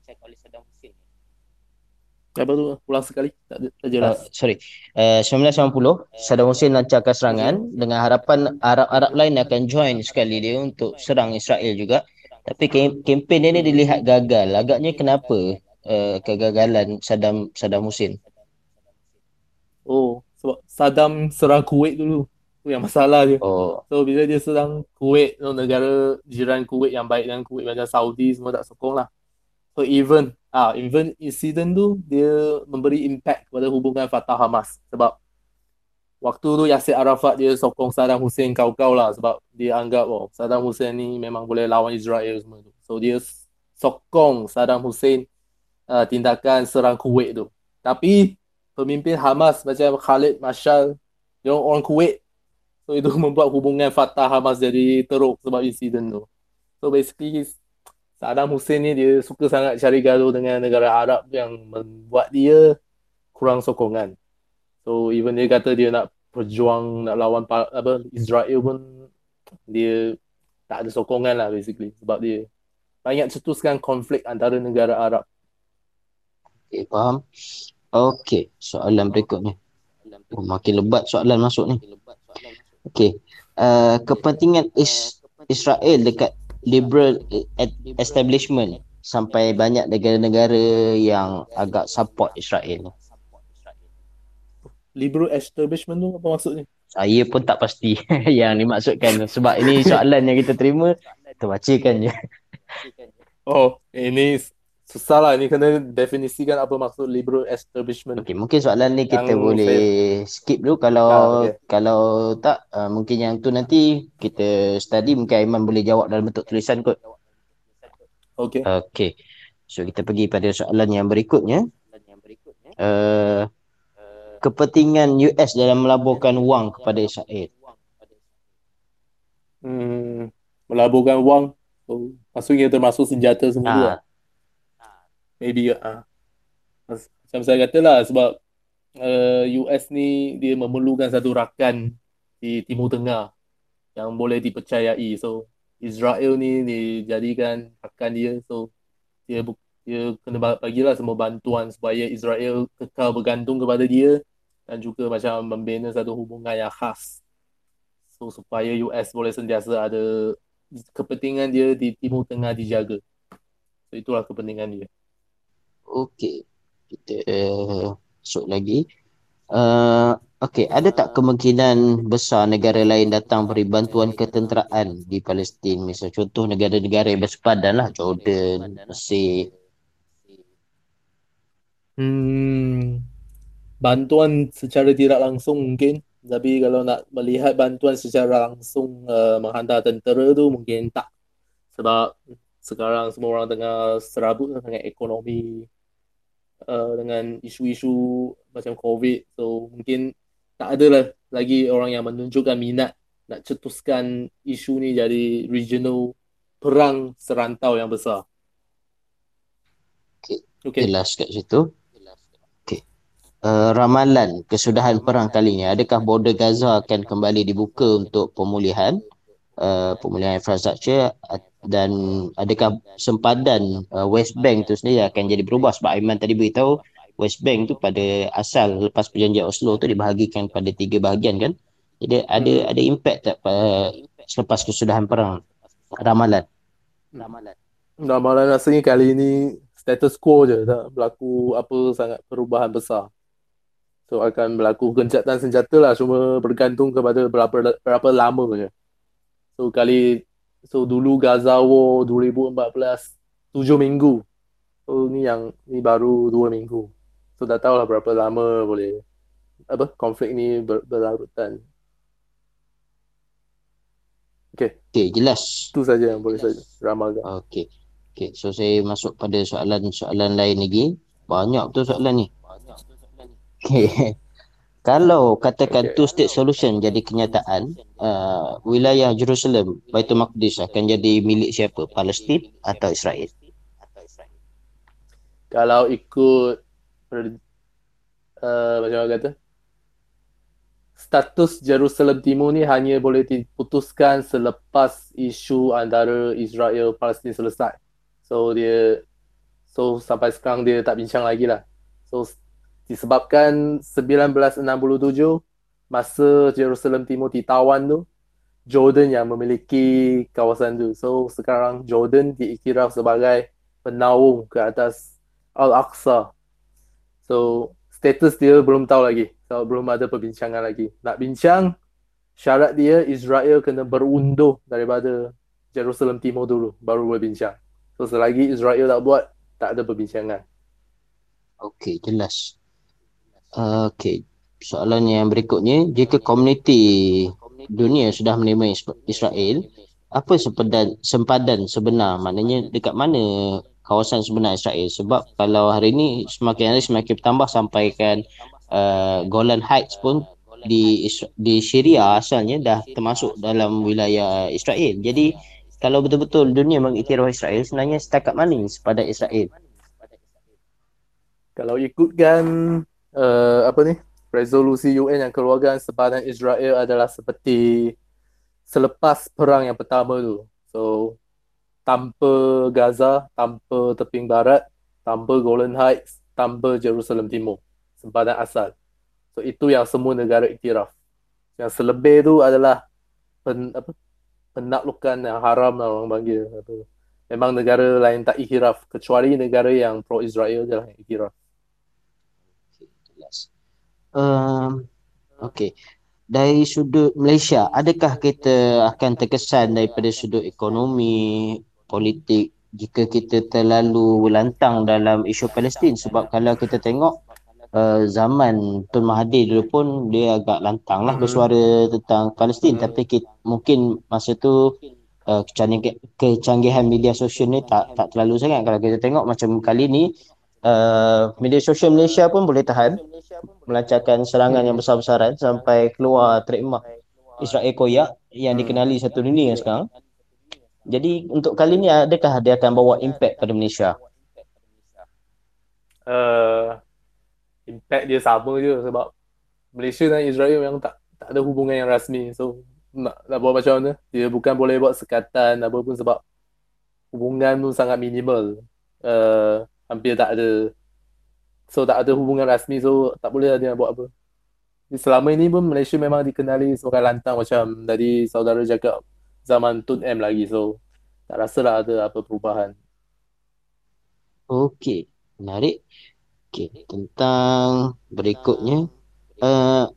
A: apa tu ulang sekali tak, tak jelas. Uh,
B: sorry. Uh, 1990 Saddam Hussein lancarkan serangan dengan harapan Arab-Arab lain akan join sekali dia untuk serang Israel juga. Tapi kempen ini dilihat gagal. Agaknya kenapa uh, kegagalan Saddam Saddam Hussein?
A: Oh, sebab Saddam serang Kuwait dulu. Tu yang masalah dia. Oh. So bila dia serang Kuwait, negara jiran Kuwait yang baik dengan Kuwait macam Saudi semua tak sokong lah. So even ah even incident tu dia memberi impact kepada hubungan Fatah Hamas sebab waktu tu Yasir Arafat dia sokong Saddam Hussein kau-kau lah sebab dia anggap oh Saddam Hussein ni memang boleh lawan Israel semua tu. So dia sokong Saddam Hussein uh, tindakan serang Kuwait tu. Tapi pemimpin Hamas macam Khalid Mashal dia orang Kuwait. So itu membuat hubungan Fatah Hamas jadi teruk sebab insiden tu. So basically Saddam Hussein ni dia suka sangat cari gaduh dengan negara Arab yang membuat dia kurang sokongan. So even dia kata dia nak berjuang nak lawan apa Israel pun dia tak ada sokongan lah basically sebab dia banyak cetuskan konflik antara negara Arab.
B: Okay, faham. Okay, soalan berikutnya. Oh, makin lebat soalan masuk ni. Okay, uh, kepentingan is Israel dekat liberal establishment sampai banyak negara-negara yang agak support Israel.
A: liberal establishment tu apa maksudnya?
B: Saya pun tak pasti yang dimaksudkan sebab ini soalan yang kita terima kita bacakan je.
A: Oh, ini susah lah. Ini kena definisikan apa maksud liberal establishment.
B: Okey, mungkin soalan ni kita
A: Yang
B: boleh skip dulu kalau
A: Ah, okey.
B: kalau tak uh, mungkin yang tu nanti kita study mungkin Aiman boleh jawab dalam bentuk tulisan kot.
A: Okay.
B: Okey. So kita pergi pada soalan yang berikutnya. Uh, kepentingan US dalam melaburkan wang kepada Israel.
A: Hmm, melaburkan wang. So, maksudnya termasuk senjata semua
B: Ah.
A: Maybe. Mas- Macam saya kata lah sebab uh, US ni dia memerlukan satu rakan di Timur Tengah yang boleh dipercayai. So Israel ni dijadikan rakan dia. So dia dia kena ba- bagilah semua bantuan supaya Israel kekal bergantung kepada dia dan juga macam membina satu hubungan yang khas. So supaya US boleh sentiasa ada kepentingan dia di Timur Tengah dijaga. So itulah kepentingan dia.
B: Okey. Kita uh, masuk lagi. Uh, okey, ada tak kemungkinan besar negara lain datang beri bantuan ketenteraan di Palestin? Misal contoh negara-negara yang bersepadan lah, Jordan, Mesir.
A: Hmm, bantuan secara tidak langsung mungkin, tapi kalau nak melihat bantuan secara langsung uh, menghantar tentera tu mungkin tak. Sebab sekarang semua orang tengah serabut dengan ekonomi uh, dengan isu-isu macam COVID. So mungkin tak adalah lagi orang yang menunjukkan minat nak cetuskan isu ni jadi regional perang serantau yang besar.
B: Okey,
A: Okay.
B: jelas kat situ. Uh, ramalan kesudahan perang kali ini, adakah border Gaza akan kembali dibuka untuk pemulihan? Uh, pemulihan infrastruktur dan adakah sempadan uh, West Bank tu sendiri akan jadi berubah sebab Aiman tadi beritahu West Bank tu pada asal lepas perjanjian Oslo tu dibahagikan pada tiga bahagian kan jadi ada
A: Hmm.
B: ada impact tak uh, selepas kesudahan perang ramalan
A: Ramalan rasanya kali ini status quo je, tak berlaku apa sangat perubahan besar. So akan berlaku gencatan senjata lah, cuma bergantung kepada berapa berapa lama je. So kali so dulu Gaza War 2014 7 minggu. So ni yang ni baru 2 minggu. So dah tahu lah berapa lama boleh apa konflik ni ber, berlarutan. Okay,
B: okey jelas
A: itu saja yang boleh saya ramalkan.
B: okey okey so saya masuk pada soalan-soalan lain lagi banyak betul soalan ni okey kalau katakan
A: Okey.
B: two state solution jadi kenyataan uh, wilayah Jerusalem Baitul Maqdis akan jadi milik siapa Palestin atau Israel
A: Kalau ikut uh, macam mana kata status Jerusalem Timur ni hanya boleh diputuskan selepas isu antara Israel Palestin selesai. So dia so sampai sekarang dia tak bincang lagi lah. So disebabkan 1967 masa Jerusalem Timur ditawan tu Jordan yang memiliki kawasan tu. So sekarang Jordan diiktiraf sebagai penaung ke atas Al-Aqsa. So status dia belum tahu lagi. So belum ada perbincangan lagi. Nak bincang syarat dia Israel kena berunduh daripada Jerusalem Timur dulu baru boleh bincang. So selagi Israel tak buat tak ada perbincangan.
B: okey jelas okey. Soalan yang berikutnya jika komuniti dunia sudah menerima Is- Israel apa sempadan sempadan sebenar? Maknanya dekat mana kawasan sebenar Israel? Sebab kalau hari ini semakin hari semakin bertambah sampaikan uh, Golan Heights pun di di Syria asalnya dah termasuk dalam wilayah Israel. Jadi kalau betul-betul dunia mengiktiraf Israel sebenarnya setakat mana sepadan Israel?
A: Kalau ikutkan uh, apa ni resolusi UN yang keluarkan sepadan Israel adalah seperti selepas perang yang pertama tu. So tanpa Gaza, tanpa teping barat, tanpa Golan Heights, tanpa Jerusalem Timur, sempadan asal. So itu yang semua negara iktiraf. Yang selebih tu adalah pen, apa, penaklukan yang haram lah orang panggil. Memang negara lain tak iktiraf kecuali negara yang pro Israel je lah yang iktiraf.
B: Um, okay. Dari sudut Malaysia, adakah kita akan terkesan daripada sudut ekonomi, politik jika kita terlalu lantang dalam isu Palestin? Sebab kalau kita tengok uh, zaman Tun Mahathir dulu pun dia agak lantang lah mm-hmm. bersuara tentang Palestin. Mm-hmm. Tapi kita, mungkin masa tu uh, kecanggihan, kecanggihan media sosial ni tak tak terlalu sangat. Kalau kita tengok macam kali ni, uh, media sosial Malaysia pun boleh tahan melancarkan serangan yang besar-besaran sampai keluar trademark Israel koyak yang dikenali satu dunia sekarang. Jadi untuk kali ni adakah dia akan bawa impact pada Malaysia?
A: Uh, impact dia sama je sebab Malaysia dan Israel memang tak tak ada hubungan yang rasmi. So nak, nak buat macam mana? Dia bukan boleh buat sekatan apa pun sebab hubungan tu sangat minimal. Uh, hampir tak ada so tak ada hubungan rasmi so tak boleh lah dia nak buat apa. Selama ini pun Malaysia memang dikenali sebagai lantang macam tadi saudara cakap zaman Tun M lagi so tak rasa lah ada apa perubahan.
B: Okey, menarik. Okey, tentang berikutnya uh,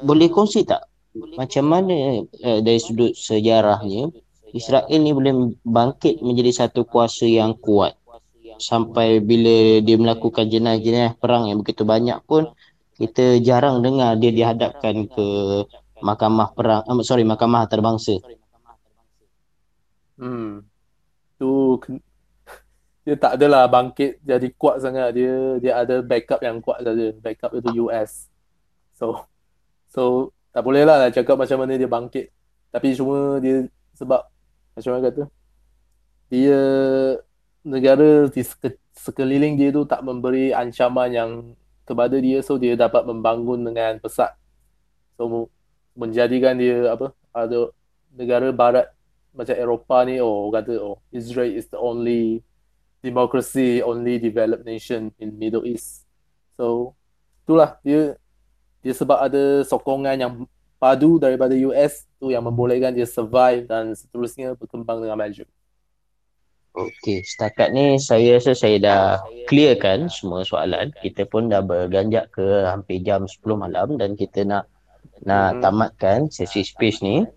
B: boleh kongsi tak macam mana uh, dari sudut sejarahnya Israel ni boleh bangkit menjadi satu kuasa yang kuat sampai bila dia melakukan jenayah-jenayah perang yang begitu banyak pun kita jarang dengar dia dihadapkan ke mahkamah perang uh, sorry mahkamah antarabangsa.
A: Hmm. Tu dia tak adalah bangkit jadi kuat sangat dia dia ada backup yang kuat saja. Backup itu US. So so tak boleh lah cakap macam mana dia bangkit. Tapi cuma dia sebab macam mana kata dia negara di sekeliling dia tu tak memberi ancaman yang kepada dia so dia dapat membangun dengan pesat so menjadikan dia apa ada negara barat macam Eropah ni oh kata oh Israel is the only democracy only developed nation in Middle East so itulah dia dia sebab ada sokongan yang padu daripada US tu yang membolehkan dia survive dan seterusnya berkembang dengan maju.
B: Okey, setakat ni saya rasa saya dah clearkan semua soalan. Kita pun dah berganjak ke hampir jam 10 malam dan kita nak nak hmm. tamatkan sesi space ni.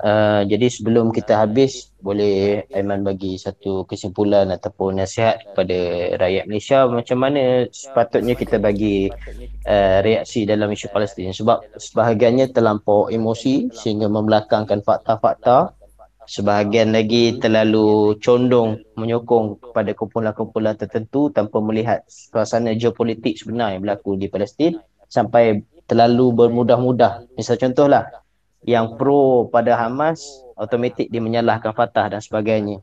B: Uh, jadi sebelum kita habis, boleh Aiman bagi satu kesimpulan ataupun nasihat kepada rakyat Malaysia macam mana sepatutnya kita bagi uh, reaksi dalam isu Palestin sebab sebahagiannya terlampau emosi sehingga membelakangkan fakta-fakta sebahagian lagi terlalu condong menyokong kepada kumpulan-kumpulan tertentu tanpa melihat suasana geopolitik sebenar yang berlaku di Palestin sampai terlalu bermudah-mudah. Misal contohlah yang pro pada Hamas automatik dia menyalahkan Fatah dan sebagainya.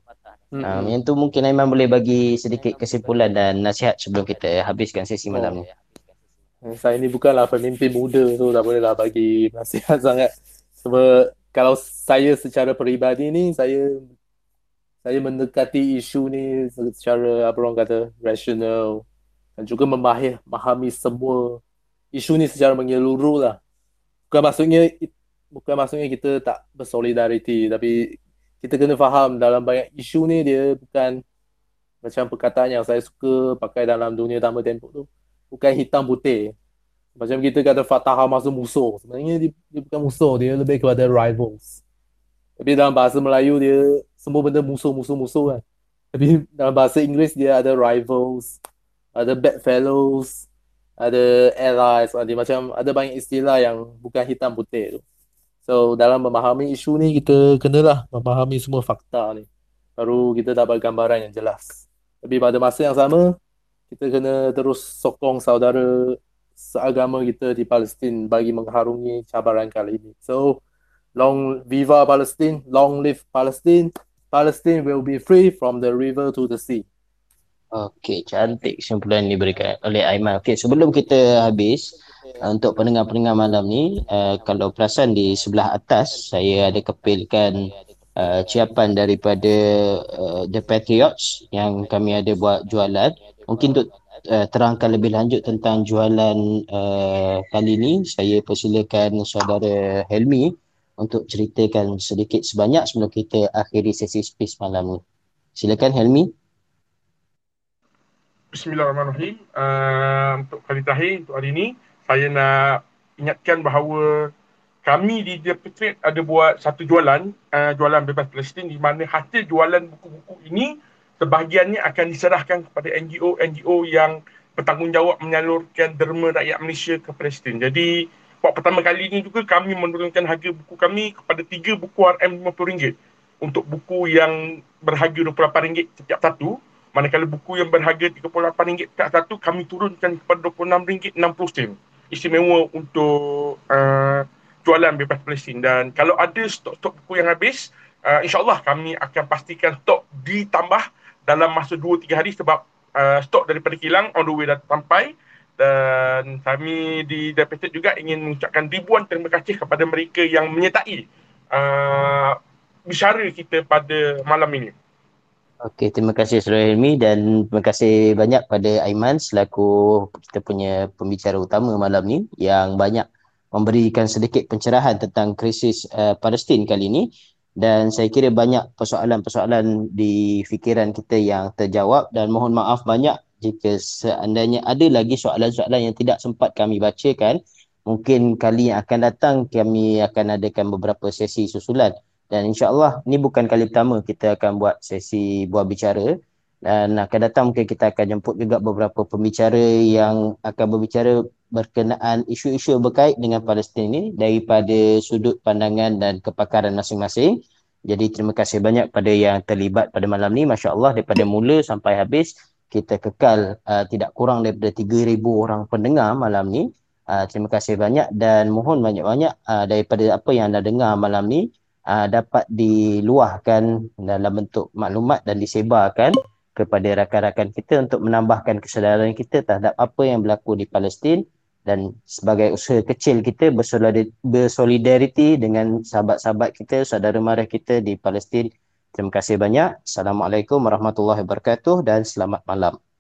B: Hmm. Uh, yang tu mungkin Aiman boleh bagi sedikit kesimpulan dan nasihat sebelum kita habiskan sesi malam ni.
A: Oh. Saya ni bukanlah pemimpin muda tu tak bolehlah bagi nasihat sangat. Sebab kalau saya secara peribadi ni saya saya mendekati isu ni secara apa orang kata rasional dan juga memahami semua isu ni secara menyeluruh lah. Bukan maksudnya bukan maksudnya kita tak bersolidariti tapi kita kena faham dalam banyak isu ni dia bukan macam perkataan yang saya suka pakai dalam dunia tambah tempoh tu bukan hitam putih macam kita kata Fatah Hamas tu musuh. Sebenarnya dia, dia bukan musuh, dia lebih kepada rivals. Tapi dalam bahasa Melayu dia semua benda musuh-musuh-musuh kan. Tapi dalam bahasa Inggeris dia ada rivals, ada bedfellows, ada allies, ada macam ada banyak istilah yang bukan hitam putih tu. So dalam memahami isu ni kita kenalah memahami semua fakta ni. Baru kita dapat gambaran yang jelas. Tapi pada masa yang sama kita kena terus sokong saudara seagama kita di Palestin bagi mengharungi cabaran kali ini. So, long viva Palestine, long live Palestine. Palestine will be free from the river to the sea.
B: Okey, cantik kesimpulan yang diberikan oleh Aiman. Okey, sebelum kita habis uh, untuk pendengar-pendengar malam ni, uh, kalau perasan di sebelah atas saya ada kepilkan uh, ciapan daripada uh, The Patriots yang kami ada buat jualan. Mungkin untuk uh, terangkan lebih lanjut tentang jualan uh, kali ini, saya persilakan saudara Helmi untuk ceritakan sedikit sebanyak sebelum kita akhiri sesi space malam ini. Silakan Helmi.
C: Bismillahirrahmanirrahim. Uh, untuk kali terakhir untuk hari ini, saya nak ingatkan bahawa kami di The Patriot ada buat satu jualan, uh, jualan bebas Palestin di mana hasil jualan buku-buku ini sebahagiannya akan diserahkan kepada NGO-NGO yang bertanggungjawab menyalurkan derma rakyat Malaysia ke Palestin. Jadi, buat pertama kali ini juga kami menurunkan harga buku kami kepada tiga buku RM50 untuk buku yang berharga RM28 setiap satu. Manakala buku yang berharga RM38 setiap satu kami turunkan kepada RM26.60 istimewa untuk uh, jualan bebas Palestin. Dan kalau ada stok-stok buku yang habis, uh, insyaAllah kami akan pastikan stok ditambah dalam masa 2-3 hari sebab uh, stok daripada kilang on the way dah sampai dan kami di Deputy juga ingin mengucapkan ribuan terima kasih kepada mereka yang menyertai uh, bicara kita pada malam ini.
B: Okey, terima kasih Saudara Hilmi dan terima kasih banyak pada Aiman selaku kita punya pembicara utama malam ni yang banyak memberikan sedikit pencerahan tentang krisis uh, Palestin kali ini dan saya kira banyak persoalan-persoalan di fikiran kita yang terjawab. Dan mohon maaf banyak jika seandainya ada lagi soalan-soalan yang tidak sempat kami bacakan. Mungkin kali yang akan datang kami akan adakan beberapa sesi susulan. Dan insyaAllah ni bukan kali pertama kita akan buat sesi buah bicara. Dan akan datang mungkin kita akan jemput juga beberapa pembicara yang akan berbicara berkenaan isu-isu berkait dengan Palestin ini daripada sudut pandangan dan kepakaran masing-masing. Jadi terima kasih banyak pada yang terlibat pada malam ni. Masya Allah daripada mula sampai habis kita kekal uh, tidak kurang daripada 3,000 orang pendengar malam ni. Uh, terima kasih banyak dan mohon banyak-banyak uh, daripada apa yang anda dengar malam ni uh, dapat diluahkan dalam bentuk maklumat dan disebarkan kepada rakan-rakan kita untuk menambahkan kesedaran kita terhadap apa yang berlaku di Palestin dan sebagai usaha kecil kita bersolidariti dengan sahabat-sahabat kita, saudara mara kita di Palestin. Terima kasih banyak. Assalamualaikum warahmatullahi wabarakatuh dan selamat malam.